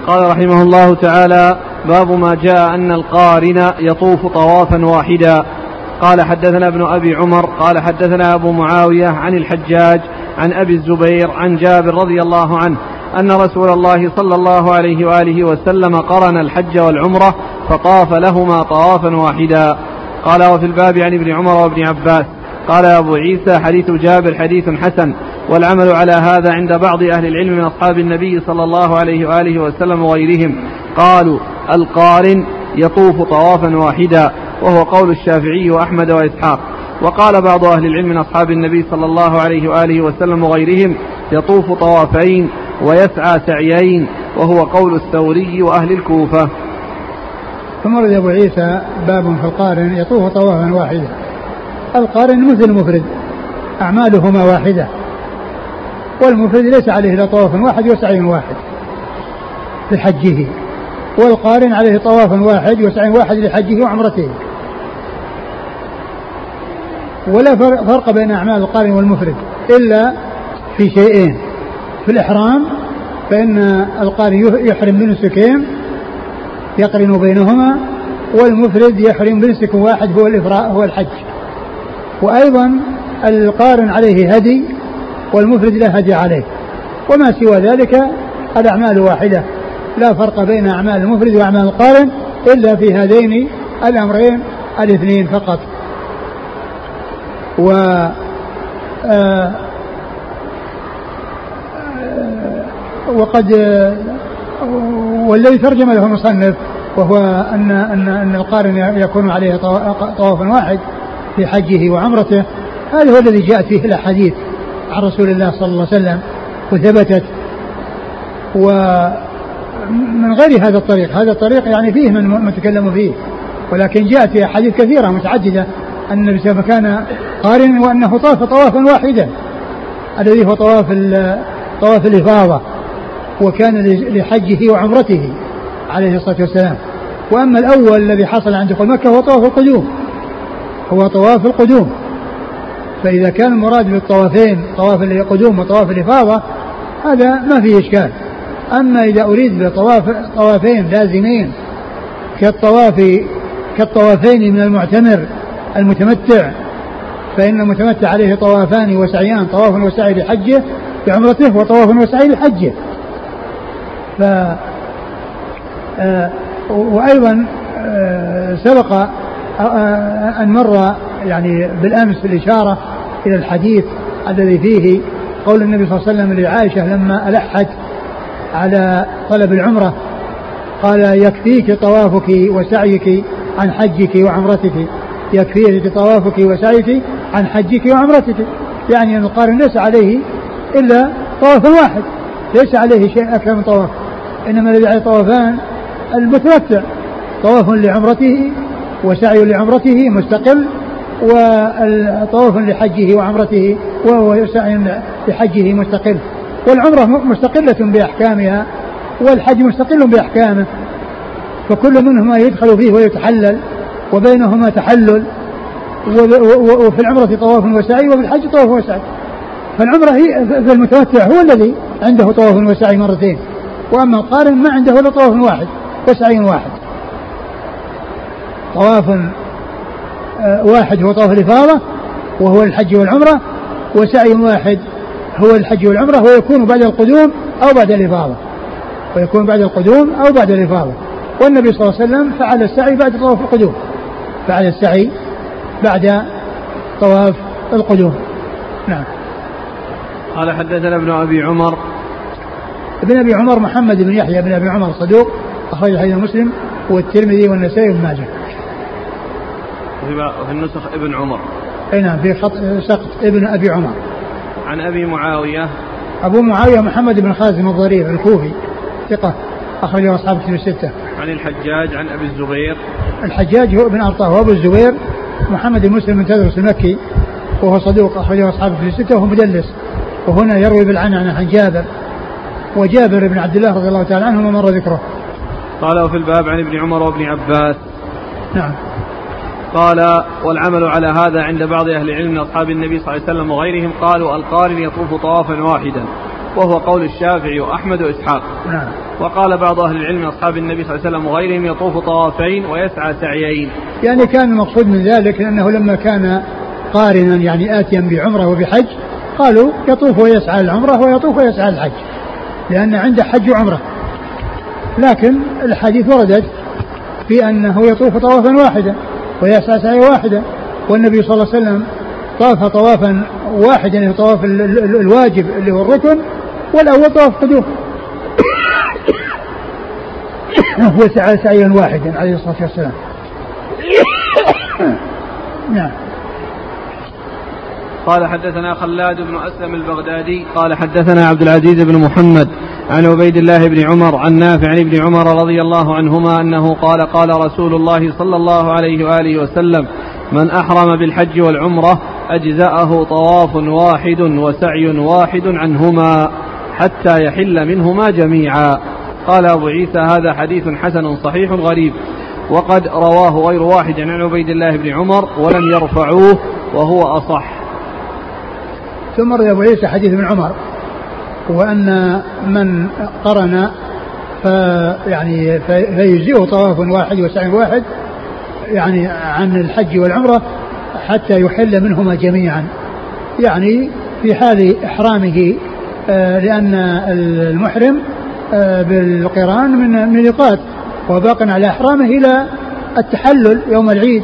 قال رحمه الله تعالى باب ما جاء أن القارن يطوف طوافا واحدا. قال حدثنا ابن أبي عمر قال حدثنا أبو معاوية عن الحجاج عن أبي الزبير عن جابر رضي الله عنه أن رسول الله صلى الله عليه وآله وسلم قرن الحج والعمرة فطاف لهما طوافا واحدا. قال وفي الباب عن ابن عمر وابن عباس. قال أبو عيسى حديث جابر حديث حسن والعمل على هذا عند بعض أهل العلم من أصحاب النبي صلى الله عليه وآله وسلم وغيرهم. قالوا القارن يطوف طوافا واحدا وهو قول الشافعي وأحمد وإسحاق. وقال بعض أهل العلم من أصحاب النبي صلى الله عليه وآله وسلم وغيرهم يطوف طوافين ويسعى سعيين وهو قول الثوري وأهل الكوفة. ثم ورد أبو عيسى باب في القارن يطوف طوافا واحدا. القارن مثل المفرد أعمالهما واحدة. والمفرد ليس عليه إلا طواف واحد وسعي واحد لحجه والقارن عليه طواف واحد وسعي واحد لحجه وعمرته. ولا فرق بين أعمال القارن والمفرد إلا في شيئين. في الإحرام فإن القارن يحرم بنسكين يقرن بينهما والمفرد يحرم بنسك واحد هو الإفراء هو الحج. وأيضا القارن عليه هدي والمفرد لا هدي عليه. وما سوى ذلك الأعمال واحدة. لا فرق بين أعمال المفرد وأعمال القارن إلا في هذين الأمرين الاثنين فقط. و آه، وقد والذي ترجم له المصنف وهو أن أن أن القارن يكون عليه طواف واحد. في حجه وعمرته هذا هو الذي جاءت فيه الأحاديث عن رسول الله صلى الله عليه وسلم وثبتت. ومن غير هذا الطريق هذا الطريق يعني فيه من متكلم فيه. ولكن جاءت في أحاديث كثيرة متعددة أن النبي صلى الله عليه وسلم كان قارنا وأنه طاف طوافا واحدا. الذي هو طواف طواف الإفاضة. وكان لحجه وعمرته عليه الصلاة والسلام. وأما الأول الذي حصل عند دخول مكة هو طواف القدوم. هو طواف القدوم. فإذا كان المراد بالطوافين طواف القدوم وطواف الإفاضة هذا ما فيه إشكال. أما إذا أريد بطواف طوافين لازمين كالطواف كالطوافين من المعتمر المتمتع فإن المتمتع عليه طوافان وسعيان طواف وسعي لحجه بعمرته وطواف وسعي لحجه. ف آه وأيضا آه سبق أن مر يعني بالأمس الإشارة إلى الحديث الذي فيه قول النبي صلى الله عليه وسلم لعائشة لما ألحت على طلب العمرة قال يكفيك طوافك وسعيك عن حجك وعمرتك يكفيك طوافك وسعيك عن حجك وعمرتك. يعني أن القارن ليس عليه إلا طواف واحد ليس عليه شيء أكثر من طواف إنما الذي عليه طوافان المتمتع طواف لعمرته وسعي لعمرته مستقل وطواف لحجه وعمرته وسعي لحجه مستقل. والعمرة مستقلة بأحكامها والحج مستقل بأحكامه. فكل منهما يدخل فيه ويتحلل وبينهما تحلل. وفي العمرة طواف وسعي وفي الحج طواف وسعي. فالعمرة هي فالمتمتع هو الذي عنده طواف وسعي مرتين. وأما القارن ما عنده إلا طواف واحد وسعي واحد. طواف آه، واحد هو طواف الإفاضة وهو الحج والعمرة وسعي واحد هو الحج والعمرة ويكون بعد القدوم أو بعد الإفاضة. ويكون بعد القدوم أو بعد الإفاضة. والنبي صلى الله عليه وسلم فعل السعي بعد طواف القدوم. فعل السعي بعد طواف القدوم. نعم. قال حدثنا ابن أبي عمر. ابن أبي عمر محمد بن يحيى بن أبي عمر صدوق أخرج حديث مسلم والترمذي والنسائي وابن ماجه. وفي النسخ ابن عمر. أي نعم في خط سقط ابن أبي عمر. عن أبي معاوية. أبو معاوية محمد بن خازم الضرير الكوفي ثقة أخرجه أصحاب كتب الستة. عن الحجاج عن أبي الزبير. الحجاج هو ابن أرطاه وأبو الزبير محمد بن مسلم بن تدرس المكي وهو صدوق أخرجه أصحاب كتب الستة وهو مدلس وهنا يروي بالعنعنه عن جابر وجابر بن عبد الله رضي الله تعالى عنه مر ذكره. قال وفي الباب عن ابن عمر وابن عباس. نعم. قال والعمل على هذا عند بعض أهل العلم من أصحاب النبي صلى الله عليه وسلم وغيرهم قالوا القارن يطوف طوافا واحدا وهو قول الشافعي وأحمد وإسحاق. نعم. وقال بعض أهل العلم من أصحاب النبي صلى الله عليه وسلم وغيرهم يطوف طوافين ويسعى سعيين. يعني كان المقصود من ذلك أنه لما كان قارنا يعني آتيا بعمرة وبحج قالوا يطوف ويسعى العمرة ويطوف ويسعى الحج. لأن عنده حج وعمرة لكن الحديث وردت في أنه يطوف طوافا واحدا ويسعى سعي واحدا والنبي صلى الله عليه وسلم طاف طوافا واحدا يعني طواف الواجب اللي هو الركن والأول طواف قدوم. وسعى سعيا واحدا عليه الصلاة والسلام. نعم. قال حدثنا خلاد بن أسلم البغدادي قال حدثنا عبد العزيز بن محمد عن عبيد الله بن عمر عن نافع عن ابن عمر رضي الله عنهما أنه قال قال رسول الله صلى الله عليه وآله وسلم من أحرم بالحج والعمرة أجزأه طواف واحد وسعي واحد عنهما حتى يحل منهما جميعا. قال أبو عيسى هذا حديث حسن صحيح غريب وقد رواه غير واحد عن عبيد الله بن عمر ولم يرفعوه وهو أصح. ثم روي أبو عيسى حديث ابن عمر. وأن من قرن فيعني فيجزئه طواف واحد وسعي واحد يعني عن الحج والعمرة حتى يحل منهما جميعا. يعني في حال إحرامه آه، لأن المحرم آه، بالقرآن من ميقات وباق على إحرامه إلى التحلل يوم العيد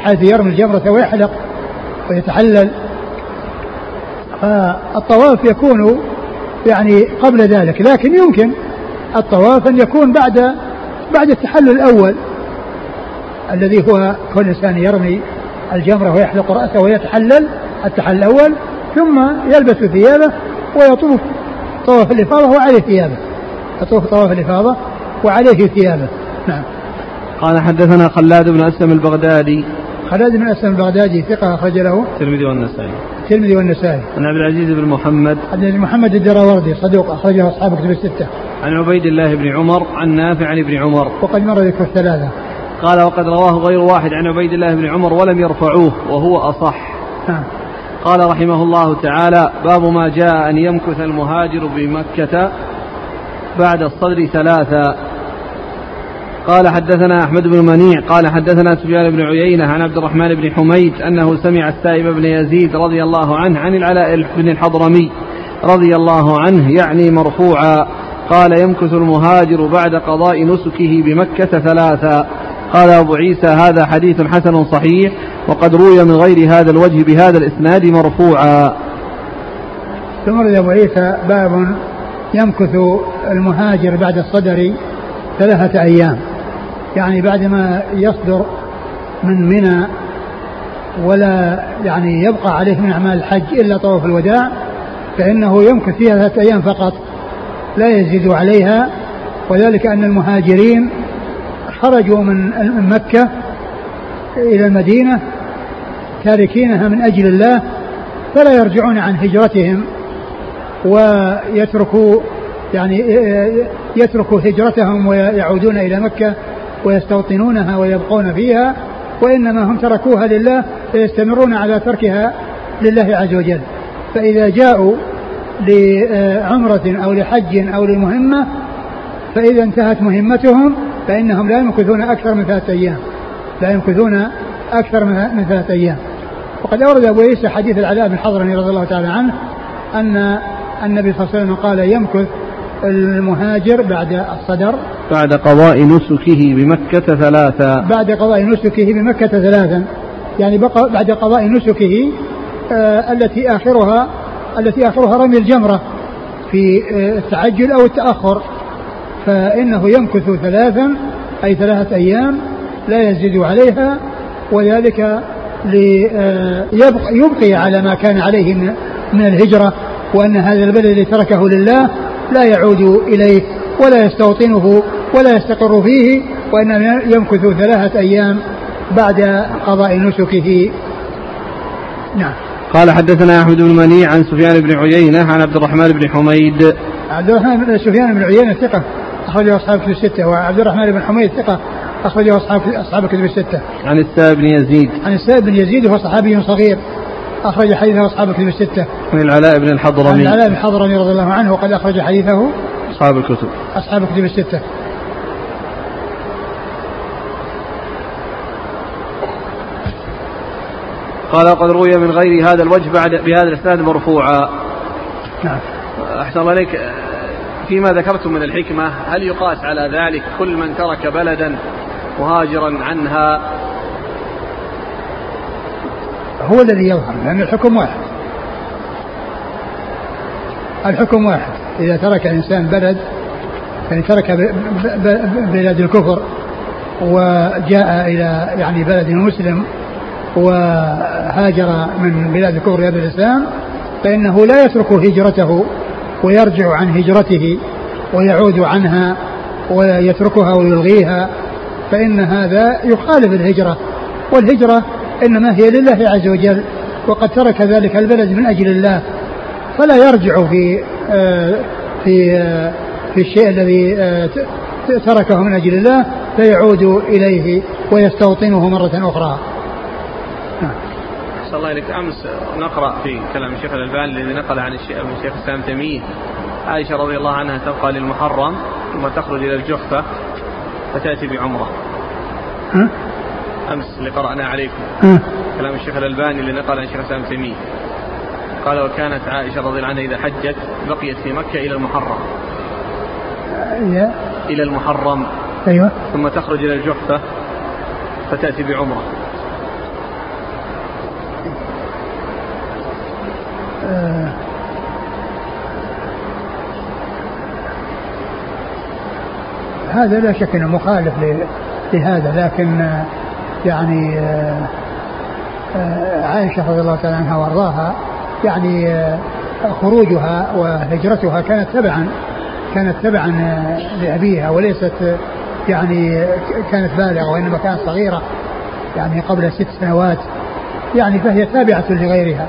حيث يرمي الجمرة ويحلق ويتحلل. فالطواف يكون يعني قبل ذلك لكن يمكن الطواف أن يكون بعد بعد التحلل الأول الذي هو كل إنسان يرمي الجمرة ويحلق رأسه ويتحلل التحلل الأول ثم يلبس ثيابه ويطوف طواف الإفاضة وعليه ثيابه. يطوف طواف الإفاضة وعليه ثيابه. نعم. قال حدثنا خلاد بن أسلم البغدادي خلاد بن أسلم البغدادي ثقة أخرج له. الترمذي والنسائي. الترمذي والنسائي. عن عبد العزيز بن محمد. عبد العزيز محمد الدراوردي صدوق أخرجه أصحاب كتب الستة. عن عبيد الله بن عمر عن نافع عن ابن عمر. وقد مر ذكر الثلاثة. قال وقد رواه غير واحد عن عبيد الله بن عمر ولم يرفعوه وهو أصح. نعم قال رحمه الله تعالى باب ما جاء أن يمكث المهاجر بمكة بعد الصدر ثلاثا قال حدثنا أحمد بن منيع قال حدثنا سفيان بن عيينة عن عبد الرحمن بن حميد أنه سمع السائب بن يزيد رضي الله عنه عن العلاء بن الحضرمي رضي الله عنه يعني مرفوعا قال يمكث المهاجر بعد قضاء نسكه بمكة ثلاثا. قال أبو عيسى هذا حديث حسن صحيح وقد روي من غير هذا الوجه بهذا الإسناد مرفوعا. ثم أبو عيسى باب يمكث المهاجر بعد الصدر ثلاثة أيام. يعني بعدما يصدر من منى ولا يعني يبقى عليه من أعمال الحج إلا طواف الوداع فإنه يمكث فيها ثلاثة أيام فقط لا يزيد عليها وذلك أن المهاجرين خرجوا من مكة إلى المدينة تاركينها من أجل الله فلا يرجعون عن هجرتهم ويتركوا يعني يتركوا هجرتهم ويعودون إلى مكة ويستوطنونها ويبقون فيها وإنما هم تركوها لله فيستمرون على تركها لله عز وجل. فإذا جاءوا لعمرة أو لحج أو لمهمة فإذا انتهت مهمتهم فإنهم لا يمكثون أكثر من ثلاثة أيام. لا يمكثون أكثر من ثلاثة أيام. وقد أورد أبو عيسى حديث العلاء بن حضرمي رضي الله تعالى عنه أن النبي صلى الله عليه وسلم قال يمكث المهاجر بعد الصدر. بعد قضاء نسكه بمكة ثلاثا. بعد قضاء نسكه بمكة ثلاثا. يعني بقى بعد قضاء نسكه آه التي آخرها التي آخرها رمي الجمرة في آه التعجل أو التأخر. فإنه يمكث ثلاثا أي ثلاثة أيام لا يزيد عليها وذلك ليبقي على ما كان عليه من الهجرة وأن هذا البلد الذي تركه لله لا يعود إليه ولا يستوطنه ولا يستقر فيه وإنما يمكث ثلاثة أيام بعد قضاء نسكه نعم قال حدثنا أحمد بن مني عن سفيان بن عيينة عن عبد الرحمن بن حميد عبد الرحمن بن سفيان بن عيينة ثقة أخرجه أصحاب كتب الستة وعبد الرحمن بن حميد ثقة أخرجه أصحاب أصحاب كتب الستة. عن السائب بن يزيد. عن السائب بن يزيد وهو صحابي صغير أخرج حديثه أصحاب كتب الستة. عن العلاء بن الحضرمي. العلاء بن الحضرمي رضي الله عنه وقد أخرج حديثه أصحاب الكتب. أصحاب كتب الستة. قال وقد روي من غير هذا الوجه بعد بهذا الإسناد مرفوعا. نعم. أحسن الله عليك فيما ذكرتم من الحكمة هل يقاس على ذلك كل من ترك بلدا مهاجرا عنها هو الذي يظهر لأن الحكم واحد. الحكم واحد إذا ترك الإنسان بلد يعني ترك بلاد الكفر وجاء إلى يعني بلد مسلم وهاجر من بلاد الكفر إلى الإسلام فإنه لا يترك هجرته ويرجع عن هجرته ويعود عنها ويتركها ويلغيها فإن هذا يخالف الهجرة. والهجرة إنما هي لله عز وجل وقد ترك ذلك البلد من أجل الله. فلا يرجع في آه، في آه، في الشيء الذي آه، تركه من أجل الله فيعود إليه ويستوطنه مرة أخرى. صلى الله عليك أمس نقرأ في كلام الشيخ الألباني الذي نقل عن الشيخ الإسلام تيمية عائشة رضي الله عنها تبقى للمحرم ثم تخرج إلى الجحفة فتأتي بعمرة. أمس اللي قرأنا عليكم. كلام الشيخ الألباني اللي نقل عن الشيخ الإسلام تيمية. قال وكانت عائشة رضي الله عنها إذا حجت بقيت في مكة إلى المحرم. إلى المحرم. أيوة. ثم تخرج إلى الجحفة فتأتي بعمرة. آه. هذا لا شك إنه مخالف لهذا لكن يعني آه، آه، عائشة رضي الله تعالى عنها وأرضاها يعني خروجها وهجرتها كانت تبعا كانت تبعا لأبيها وليست يعني كانت بالغة وإنما كانت صغيرة يعني قبل ست سنوات يعني فهي تابعة لغيرها.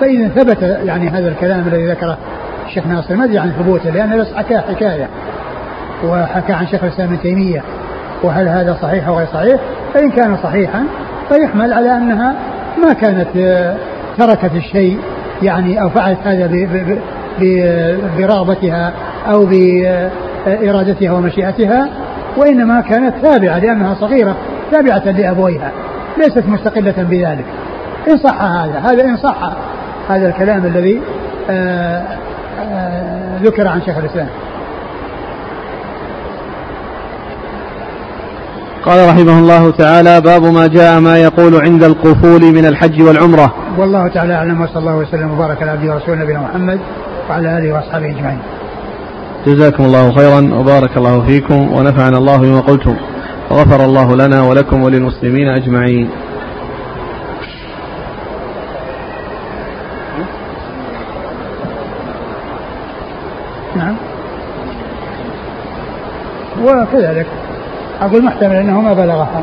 فإذا ثبت يعني هذا الكلام الذي ذكره الشيخ ناصر ما أدري عن ثبوته لأنه بس حكى حكاية وحكى عن شيخ الإسلام ابن تيمية وهل هذا صحيح أو غير صحيح؟ فإن كان صحيحا فيحمل على أنها ما كانت تركت الشيء يعني أو فعلت هذا برغبتها أو بإرادتها ومشيئتها وإنما كانت تابعة لأنها صغيرة تابعة لأبويها ليست مستقلة بذلك. إن صح هذا هذا إن صح هذا الكلام الذي آه، آه، ذكر عن شيخ الإسلام. قال رحمه الله تعالى باب ما جاء ما يقول عند القفول من الحج والعمرة. والله تعالى أعلم وصلى الله وسلم وبارك على عبده ورسوله نبينا محمد وعلى آله وأصحابه أجمعين. جزاكم الله خيرا وبارك الله فيكم ونفعنا الله بما قلتم. وغفر الله لنا ولكم وللمسلمين أجمعين. نعم. وكذلك. أقول محتمل أنه ما بلغها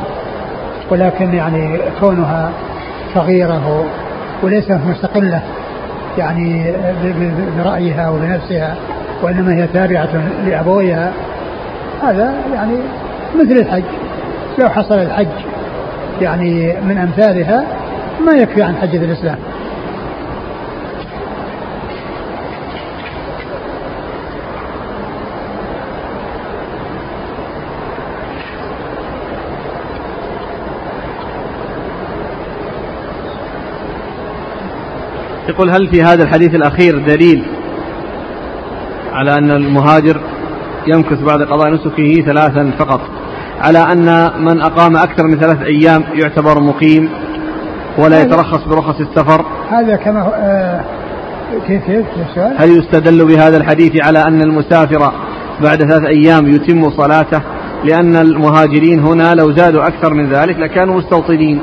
ولكن يعني كونها صغيرة وليست مستقلة يعني برأيها وبنفسها وإنما هي تابعة لأبويها هذا يعني مثل الحج. لو حصل الحج يعني من أمثالها ما يكفي عن حجة الإسلام. يقول هل في هذا الحديث الأخير دليل على أن المهاجر يمكث بعد قضاء نسكه ثلاثا فقط؟ على أن من أقام أكثر من ثلاث أيام يعتبر مقيم ولا يترخص برخص السفر؟ هذا كما آه كيف كيف؟ هل يستدل بهذا الحديث على أن المسافر بعد ثلاث أيام يتم صلاته؟ لأن المهاجرين هنا لو زادوا أكثر من ذلك لكانوا مستوطنين.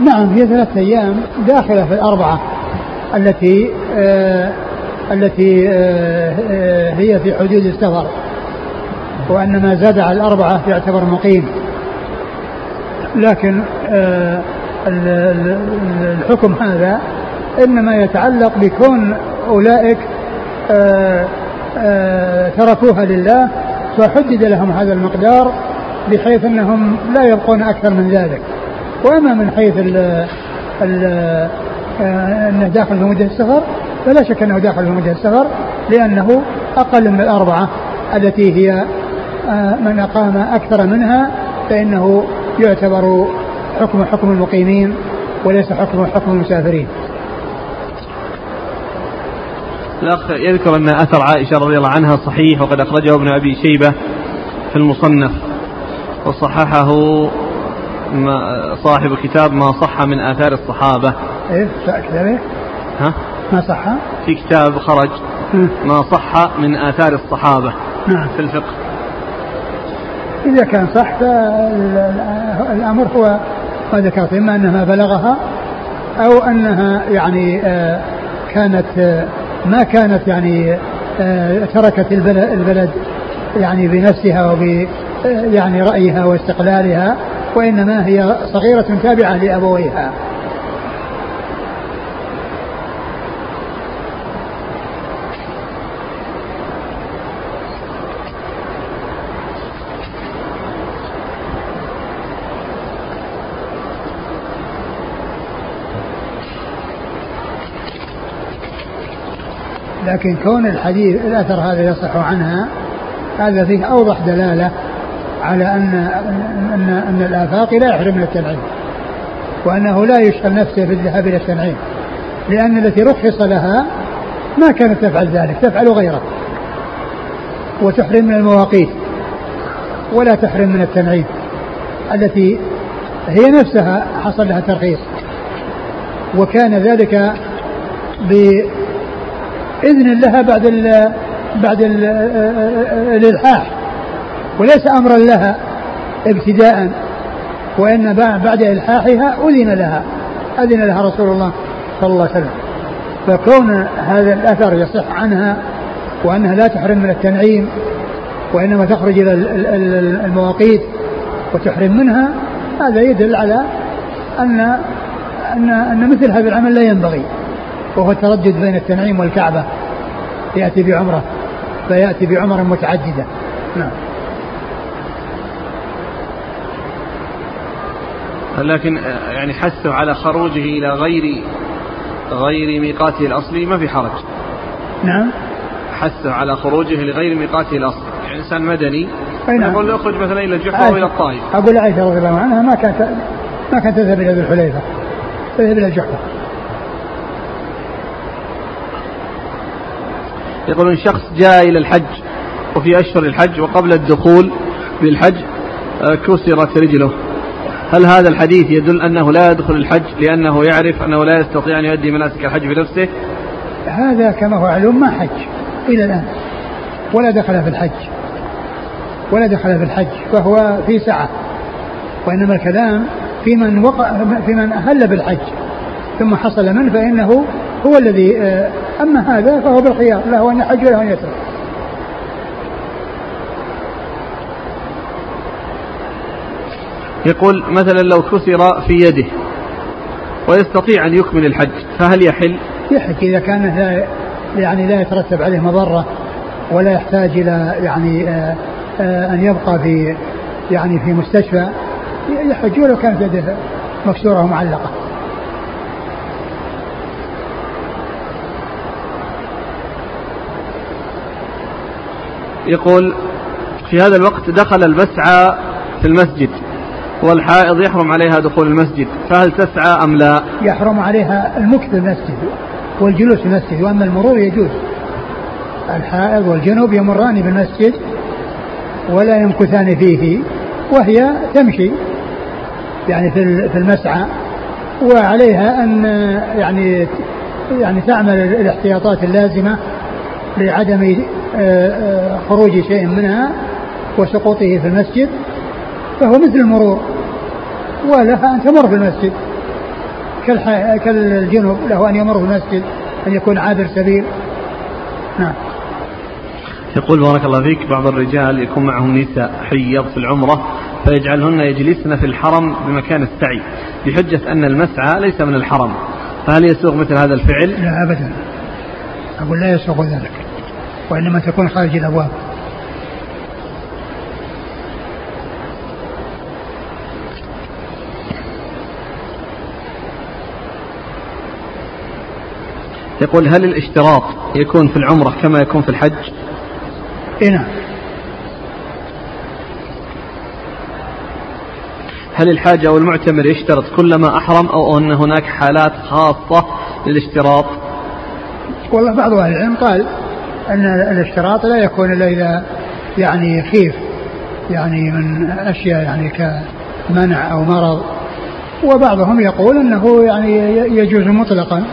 نعم هي ثلاثة أيام داخلة في الأربعة التي آه التي آه آه هي في حدود السفر وأن ما زاد على الأربعة يعتبر مقيم. لكن آه الحكم هذا إنما يتعلق بكون أولئك آه، آه، تركوها لله فحدد لهم هذا المقدار بحيث أنهم لا يبقون أكثر من ذلك. وأما من حيث ال ال أنه داخل في مدة السفر فلا شك أنه داخل في مدة السفر لأنه أقل من الأربعة التي هي من أقام أكثر منها فإنه يعتبر حكم حكم المقيمين وليس حكم حكم المسافرين. الأخ يذكر أن أثر عائشة رضي الله عنها صحيح وقد أخرجه ابن أبي شيبة في المصنف وصححه صاحب كتاب ما صح من آثار الصحابة إيه كتاب إيه؟ ها؟ ما صح؟ في كتاب خرج ما صح من آثار الصحابة نعم في الفقه إذا كان صح فالأمر هو ما ذكرت إما أنها بلغها أو أنها يعني آه، كانت آه، ما كانت يعني آه، تركت البلد, البلد يعني بنفسها وب يعني رأيها واستقلالها وإنما هي صغيرة تابعة لأبويها. لكن كون الحديث الأثر هذا يصح عنها هذا فيه أوضح دلالة على أن أن أن الآفاق لا يحرم من التنعيم وأنه لا يشغل نفسه بالذهاب إلى التنعيم لأن التي رخص لها ما كانت تفعل ذلك تفعل غيره وتحرم من المواقيت ولا تحرم من التنعيم التي هي نفسها حصل لها ترخيص وكان ذلك إذن لها بعد ال بعد ال الإلحاح. وليس أمرا لها ابتداء وإن بعد إلحاحها أذن لها أذن لها رسول الله صلى الله عليه وسلم. فكون هذا الأثر يصح عنها وأنها لا تحرم من التنعيم وإنما تخرج إلى المواقيت وتحرم منها هذا يدل على أن أن أن مثل هذا العمل لا ينبغي وهو التردد بين التنعيم والكعبة. يأتي بعمرة فيأتي بعمر متعددة. نعم. لكن يعني حثه على خروجه إلى غير غير ميقاته الأصلي ما في حرج. نعم. حثه على خروجه لغير ميقاته الأصلي. يعني إنسان مدني نعم. يقول يخرج مثلا إلى الجحفة أو إلى الطائف. أقول عائشة رضي الله عنها ما كانت ما كانت تذهب إلى ذي الحليفة تذهب إلى الجحفة يقولون شخص جاء إلى الحج وفي أشهر الحج وقبل الدخول بالحج آه، كسرت رجله. هل هذا الحديث يدل أنه لا يدخل الحج لأنه يعرف أنه لا يستطيع أن يؤدي مناسك الحج بنفسه؟ هذا كما هو معلوم ما حج إلى الآن. ولا دخل في الحج. ولا دخل في الحج. فهو في سعة. وإنما الكلام في من وقع في من أهل بالحج. ثم حصل منه فإنه هو الذي آه، أما هذا فهو بالخيار. له أن يحج وله أن يترك. يقول مثلا لو كسر في يده ويستطيع أن يكمل الحج فهل يحل؟ يحج إذا كان لا يعني لا يترتب عليه مضرة ولا يحتاج إلى يعني آه، آه، أن يبقى في يعني في مستشفى يحج ولو كانت يده مكسورة ومعلقة يقول في هذا الوقت دخل المسعى في المسجد والحائض يحرم عليها دخول المسجد فهل تسعى أم لا؟ يحرم عليها المكث في المسجد والجلوس في المسجد وأما المرور يجوز. الحائض والجنوب يمران بالمسجد ولا يمكثان فيه وهي تمشي يعني في المسعى وعليها أن يعني يعني تعمل الاحتياطات اللازمة لعدم آه، آه، خروج شيء منها وسقوطه في المسجد. فهو مثل المرور. ولها أن تمر في المسجد. كالجنوب له أن يمر في المسجد أن يكون عابر سبيل. نعم. يقول بارك الله فيك بعض الرجال يكون معهم نساء حيض في العمرة فيجعلهن يجلسن في الحرم بمكان السعي بحجة أن المسعى ليس من الحرم. فهل يسوغ مثل هذا الفعل؟ لا أبدا. أقول لا يسوغ ذلك وإنما تكون خارج الأبواب. يقول هل الاشتراط يكون في العمرة كما يكون في الحج؟ اي نعم. هل الحاج أو المعتمر يشترط كلما أحرم أو أن هناك حالات خاصة للاشتراط؟ والله بعض أهل العلم قال أن الاشتراط لا يكون إلا إذا يعني خيف يعني من أشياء يعني كمنع أو مرض. وبعضهم يقول أنه يعني يجوز مطلقا.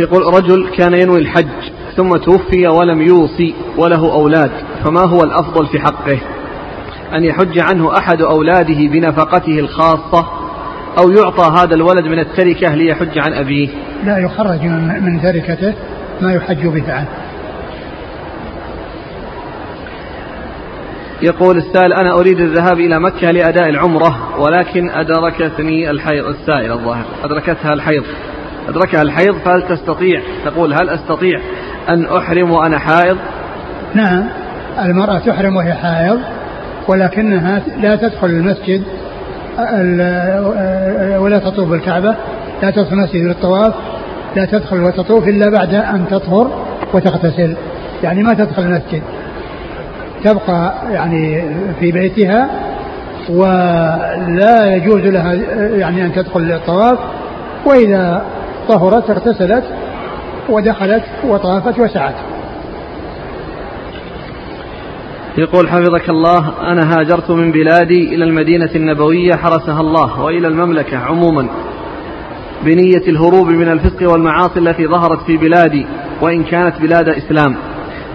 يقول رجل كان ينوي الحج ثم توفي ولم يوصي وله أولاد فما هو الأفضل في حقه؟ أن يحج عنه أحد أولاده بنفقته الخاصة أو يعطى هذا الولد من التركة ليحج عن أبيه؟ لا يخرج من تركته ما يحج به عنه يقول السائل أنا أريد الذهاب إلى مكة لأداء العمرة ولكن أدركتني الحيض السائل الظاهر. أدركتها الحيض. أدركها الحيض فهل تستطيع؟ تقول هل أستطيع أن أحرم وأنا حائض؟ نعم المرأة تحرم وهي حائض ولكنها لا تدخل المسجد ولا تطوف بالكعبة لا تدخل المسجد للطواف لا تدخل وتطوف إلا بعد أن تطهر وتغتسل. يعني ما تدخل المسجد تبقى يعني في بيتها ولا يجوز لها يعني أن تدخل الطواف وإذا طهرت اغتسلت ودخلت وطافت وسعت. يقول حفظك الله أنا هاجرت من بلادي إلى المدينة النبوية حرسها الله وإلى المملكة عموما بنية الهروب من الفسق والمعاصي التي ظهرت في بلادي وإن كانت بلاد إسلام.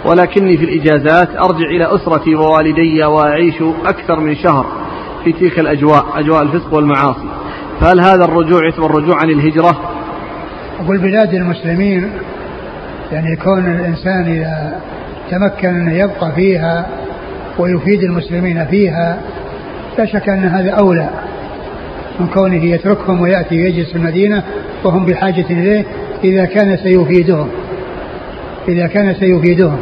ولكني في الإجازات أرجع إلى أسرتي ووالدي وأعيش أكثر من شهر في تلك الأجواء أجواء الفسق والمعاصي. فهل هذا الرجوع يعتبر رجوع عن الهجرة؟ أقول بلاد المسلمين يعني كون الإنسان إذا تمكن أن يبقى فيها ويفيد المسلمين فيها لا شك أن هذا أولى من كونه يتركهم ويأتي يجلس في المدينة وهم بحاجة إليه إذا كان سيفيدهم إذا كان سيفيدهم.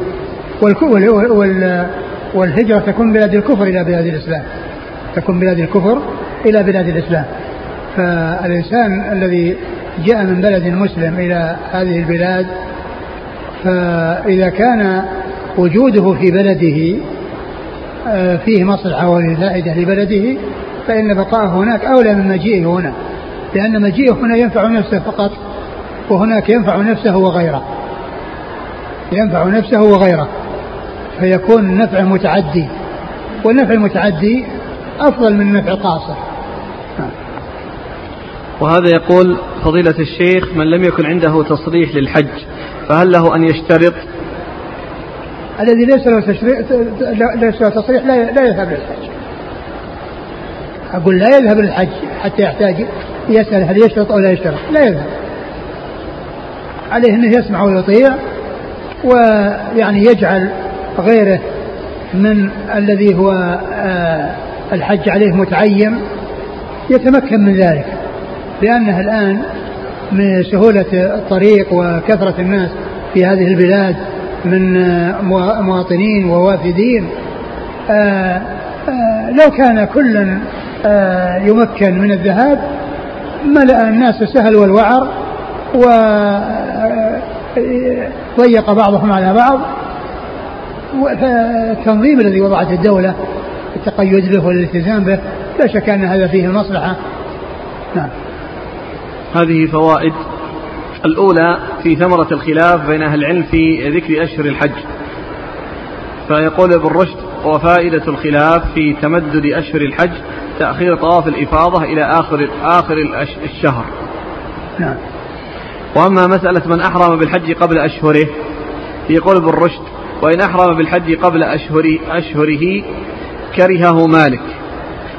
والهجرة تكون بلاد الكفر إلى بلاد الإسلام تكون بلاد الكفر إلى بلاد الإسلام. فالإنسان الذي جاء من بلد مسلم إلى هذه البلاد فإذا كان وجوده في بلده آه، فيه مصلحة وفائدة لبلده فإن بقاءه هناك أولى من مجيئه هنا لأن مجيئه هنا ينفع نفسه فقط وهناك ينفع نفسه وغيره. ينفع نفسه وغيره. فيكون النفع متعدي والنفع المتعدي أفضل من النفع القاصر. وهذا يقول فضيلة الشيخ من لم يكن عنده تصريح للحج فهل له أن يشترط؟ الذي ليس له تشريع ليس له تصريح لا لا يذهب للحج. أقول لا يذهب للحج حتى يحتاج يسأل هل يشترط أو لا يشترط. لا يذهب. عليه أنه يسمع ويطيع ويعني يجعل غيره من الذي هو آه، الحج عليه متعين يتمكن من ذلك. لأنه الآن من سهولة الطريق وكثرة الناس في هذه البلاد من آه، مواطنين ووافدين. آه، لو كان كل يمكن من الذهاب ملأ الناس السهل والوعر وضيق بعضهم على بعض. والتنظيم الذي وضعته الدولة التقيد له والالتزام به لا شك أن هذا فيه المصلحة نعم. هذه فوائد. الأولى في ثمرة الخلاف بين أهل العلم في ذكر أشهر الحج. فيقول ابن رشد وفائدة الخلاف في تمدد أشهر الحج تأخير طواف الإفاضة إلى آخر آخر الشهر. نعم. وأما مسألة من أحرم بالحج قبل أشهره يقول ابن رشد وإن أحرم بالحج قبل أشهر أشهره كرهه مالك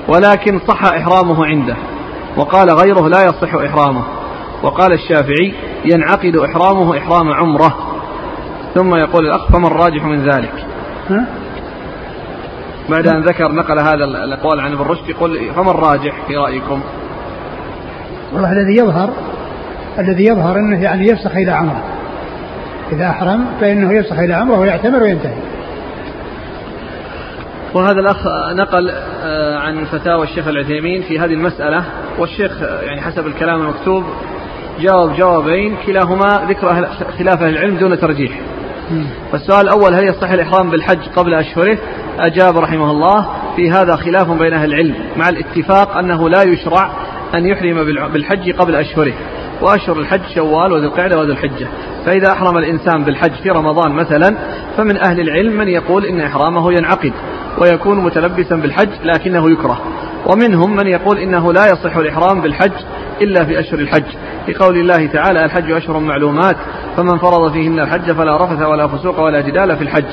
ولكن صح إحرامه عنده. وقال غيره لا يصح إحرامه. وقال الشافعي ينعقد إحرامه إحرام عمرة. ثم يقول الأخ فما الراجح من ذلك؟ ها؟ بعد أن ذكر نقل هذا الأقوال عن ابن رشد يقول فما الراجح في رأيكم؟ والله الذي يظهر الذي يظهر أنه يعني يفسخ إلى عمرة. إذا أحرم فإنه يفسخ إلى عمرة ويعتمر وينتهي. وهذا الأخ نقل آه، عن فتاوى الشيخ العثيمين في هذه المسألة والشيخ يعني حسب الكلام المكتوب جاوب جوابين كلاهما ذكر خلاف أهل العلم دون ترجيح. فالسؤال الأول هل يصح الإحرام بالحج قبل أشهره؟ أجاب رحمه الله في هذا خلاف بين أهل العلم مع الاتفاق أنه لا يشرع أن يحرم بالحج قبل أشهره. وأشهر الحج شوال وذو القعدة وذو الحجة. فإذا أحرم الإنسان بالحج في رمضان مثلا فمن أهل العلم من يقول إن إحرامه ينعقد. ويكون متلبسا بالحج لكنه يكره. ومنهم من يقول إنه لا يصح الإحرام بالحج إلا في أشهر الحج. لقول الله تعالى الحج أشهر معلومات فمن فرض فيهن الحج فلا رفث ولا فسوق ولا جدال في الحج.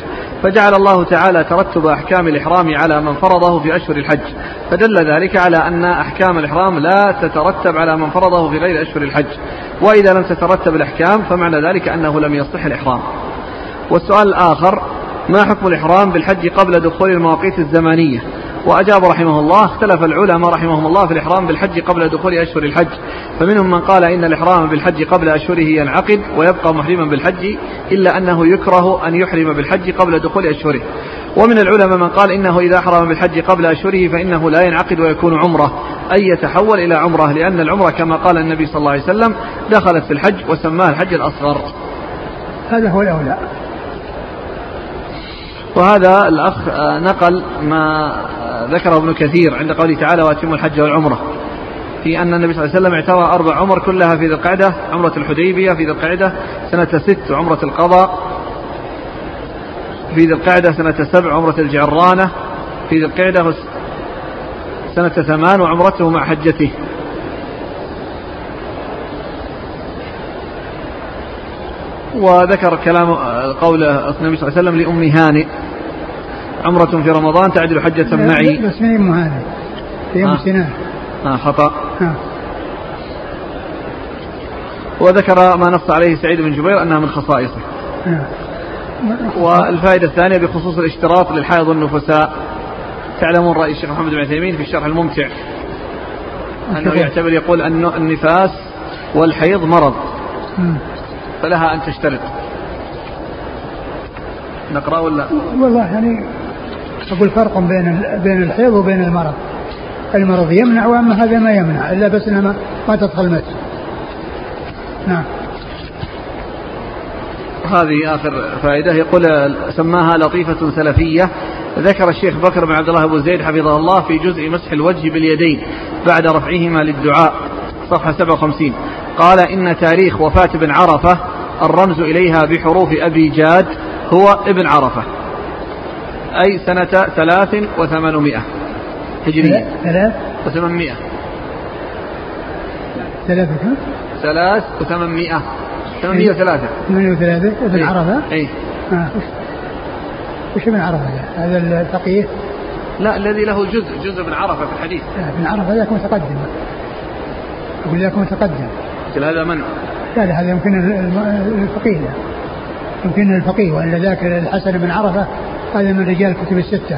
فجعل الله تعالى ترتب أحكام الإحرام على من فرضه في أشهر الحج. فدل ذلك على أن أحكام الإحرام لا تترتب على من فرضه في غير أشهر الحج. وإذا لم تترتب الأحكام فمعنى ذلك أنه لم يصح الإحرام. والسؤال الآخر ما حكم الإحرام بالحج قبل دخول المواقيت الزمانية وأجاب رحمه الله اختلف العلماء رحمهم الله في الإحرام بالحج قبل دخول أشهر الحج. فمنهم من قال إن الإحرام بالحج قبل أشهره ينعقد ويبقى محرما بالحج إلا أنه يكره أن يحرم بالحج قبل دخول أشهره. ومن العلماء من قال إنه إذا أحرم بالحج قبل أشهره فإنه لا ينعقد ويكون عمرة أي يتحول إلى عمرة لأن العمرة كما قال النبي صلى الله عليه وسلم دخلت في الحج وسماها الحج الأصغر. هذا هو الأولى. وهذا الأخ نقل ما ذكره ابن كثير عند قوله تعالى واتموا الحج والعمرة. في أن النبي صلى الله عليه وسلم اعترى أربع عمر كلها في ذي القعدة عمرة الحديبية في ذي القعدة سنة ست وعمرة القضاء في ذي القعدة سنة سبع عمرة الجعرانة في ذي القعدة سنة ثمان وعمرته مع حجته. وذكر كلام قول النبي صلى الله عليه وسلم لأم هانئ عمرة في رمضان تعدل حجة معي. بس ما أم هانئ هي أم سنان. آه خطأ. آه. وذكر ما نص عليه سعيد بن جبير أنها من خصائصه. آه. والفائدة الثانية بخصوص الاشتراط للحائض والنفساء تعلمون رأي الشيخ محمد بن عثيمين في الشرح الممتع. أنه يعتبر يقول أن النفاس والحيض مرض. فلها أن تشترط. نقرأ ولا؟ والله يعني أقول فرق بين بين الحيض وبين المرض. المرض يمنع وأما هذا ما يمنع إلا بس إنما ما تدخل مت نعم. هذه آخر فائدة. يقول سماها لطيفة سلفية. ذكر الشيخ بكر بن عبد الله أبو زيد حفظه الله في جزء مسح الوجه باليدين بعد رفعهما للدعاء صفحة 57 قال إن تاريخ وفاة ابن عرفة الرمز إليها بحروف أبي جاد هو ابن عرفة. أي سنة ثلاث وثمانمائة هجرية. ثلاث وثمانمائة. 3000 كم؟ ثلاث وثمانمائة. ثمانمائة وثلاثة. 38 ابن إيه. عرفة؟ اي آه. وش ابن عرفة هذا؟ هذا الفقيه؟ لا الذي له جزء جزء من عرفة في الحديث. ابن عرفة ذاك متقدم. يقول ذاك متقدم. مثل هذا من؟ لا هذا يمكن الفقيه. يمكن الفقيه وإلا ذاك الحسن بن عرفة هذا من رجال الكتب الستة.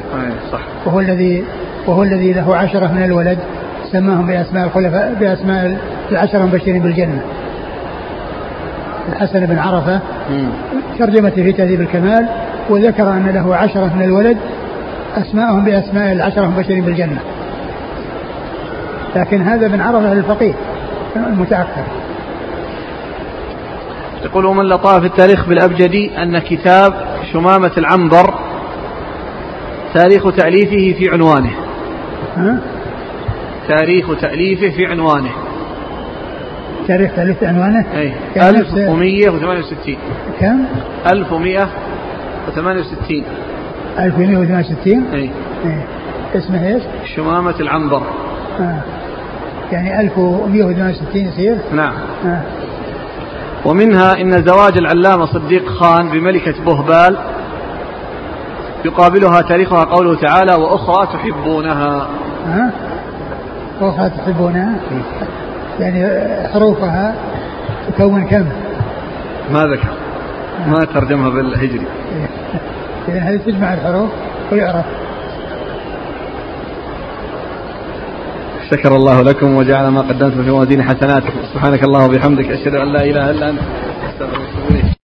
صح. وهو الذي وهو الذي له عشرة من الولد سماهم بأسماء الخلفاء بأسماء العشرة المبشرين بالجنة. الحسن بن عرفة مم. ترجمته في تهذيب الكمال وذكر أن له عشرة من الولد أسماءهم بأسماء العشرة المبشرين بالجنة. لكن هذا بن عرفة الفقيه المتأخر. يقول ومن لطاف التاريخ بالأبجدي أن كتاب شمامة العنبر تاريخ تأليفه في عنوانه ها؟ تاريخ تأليفه في عنوانه تاريخ تأليف عنوانه أي كان نفس- 1168 كم؟ 1168 1168 أي إيه. اسمه إيش؟ شمامة العنبر آه. يعني 1168 يصير نعم آه. ومنها إن زواج العلامة صديق خان بملكة بهبال يقابلها تاريخها قوله تعالى وأخرى تحبونها. ها؟ أخرى تحبونها؟ يعني حروفها تكون كم؟ ما ذكر. ما ترجمها بالهجري. إذا هذه تجمع الحروف ويعرف. شكر الله لكم وجعل ما قدمتم في موازين حسناتكم سبحانك الله وبحمدك أشهد أن لا إله إلا أنت أستغفرك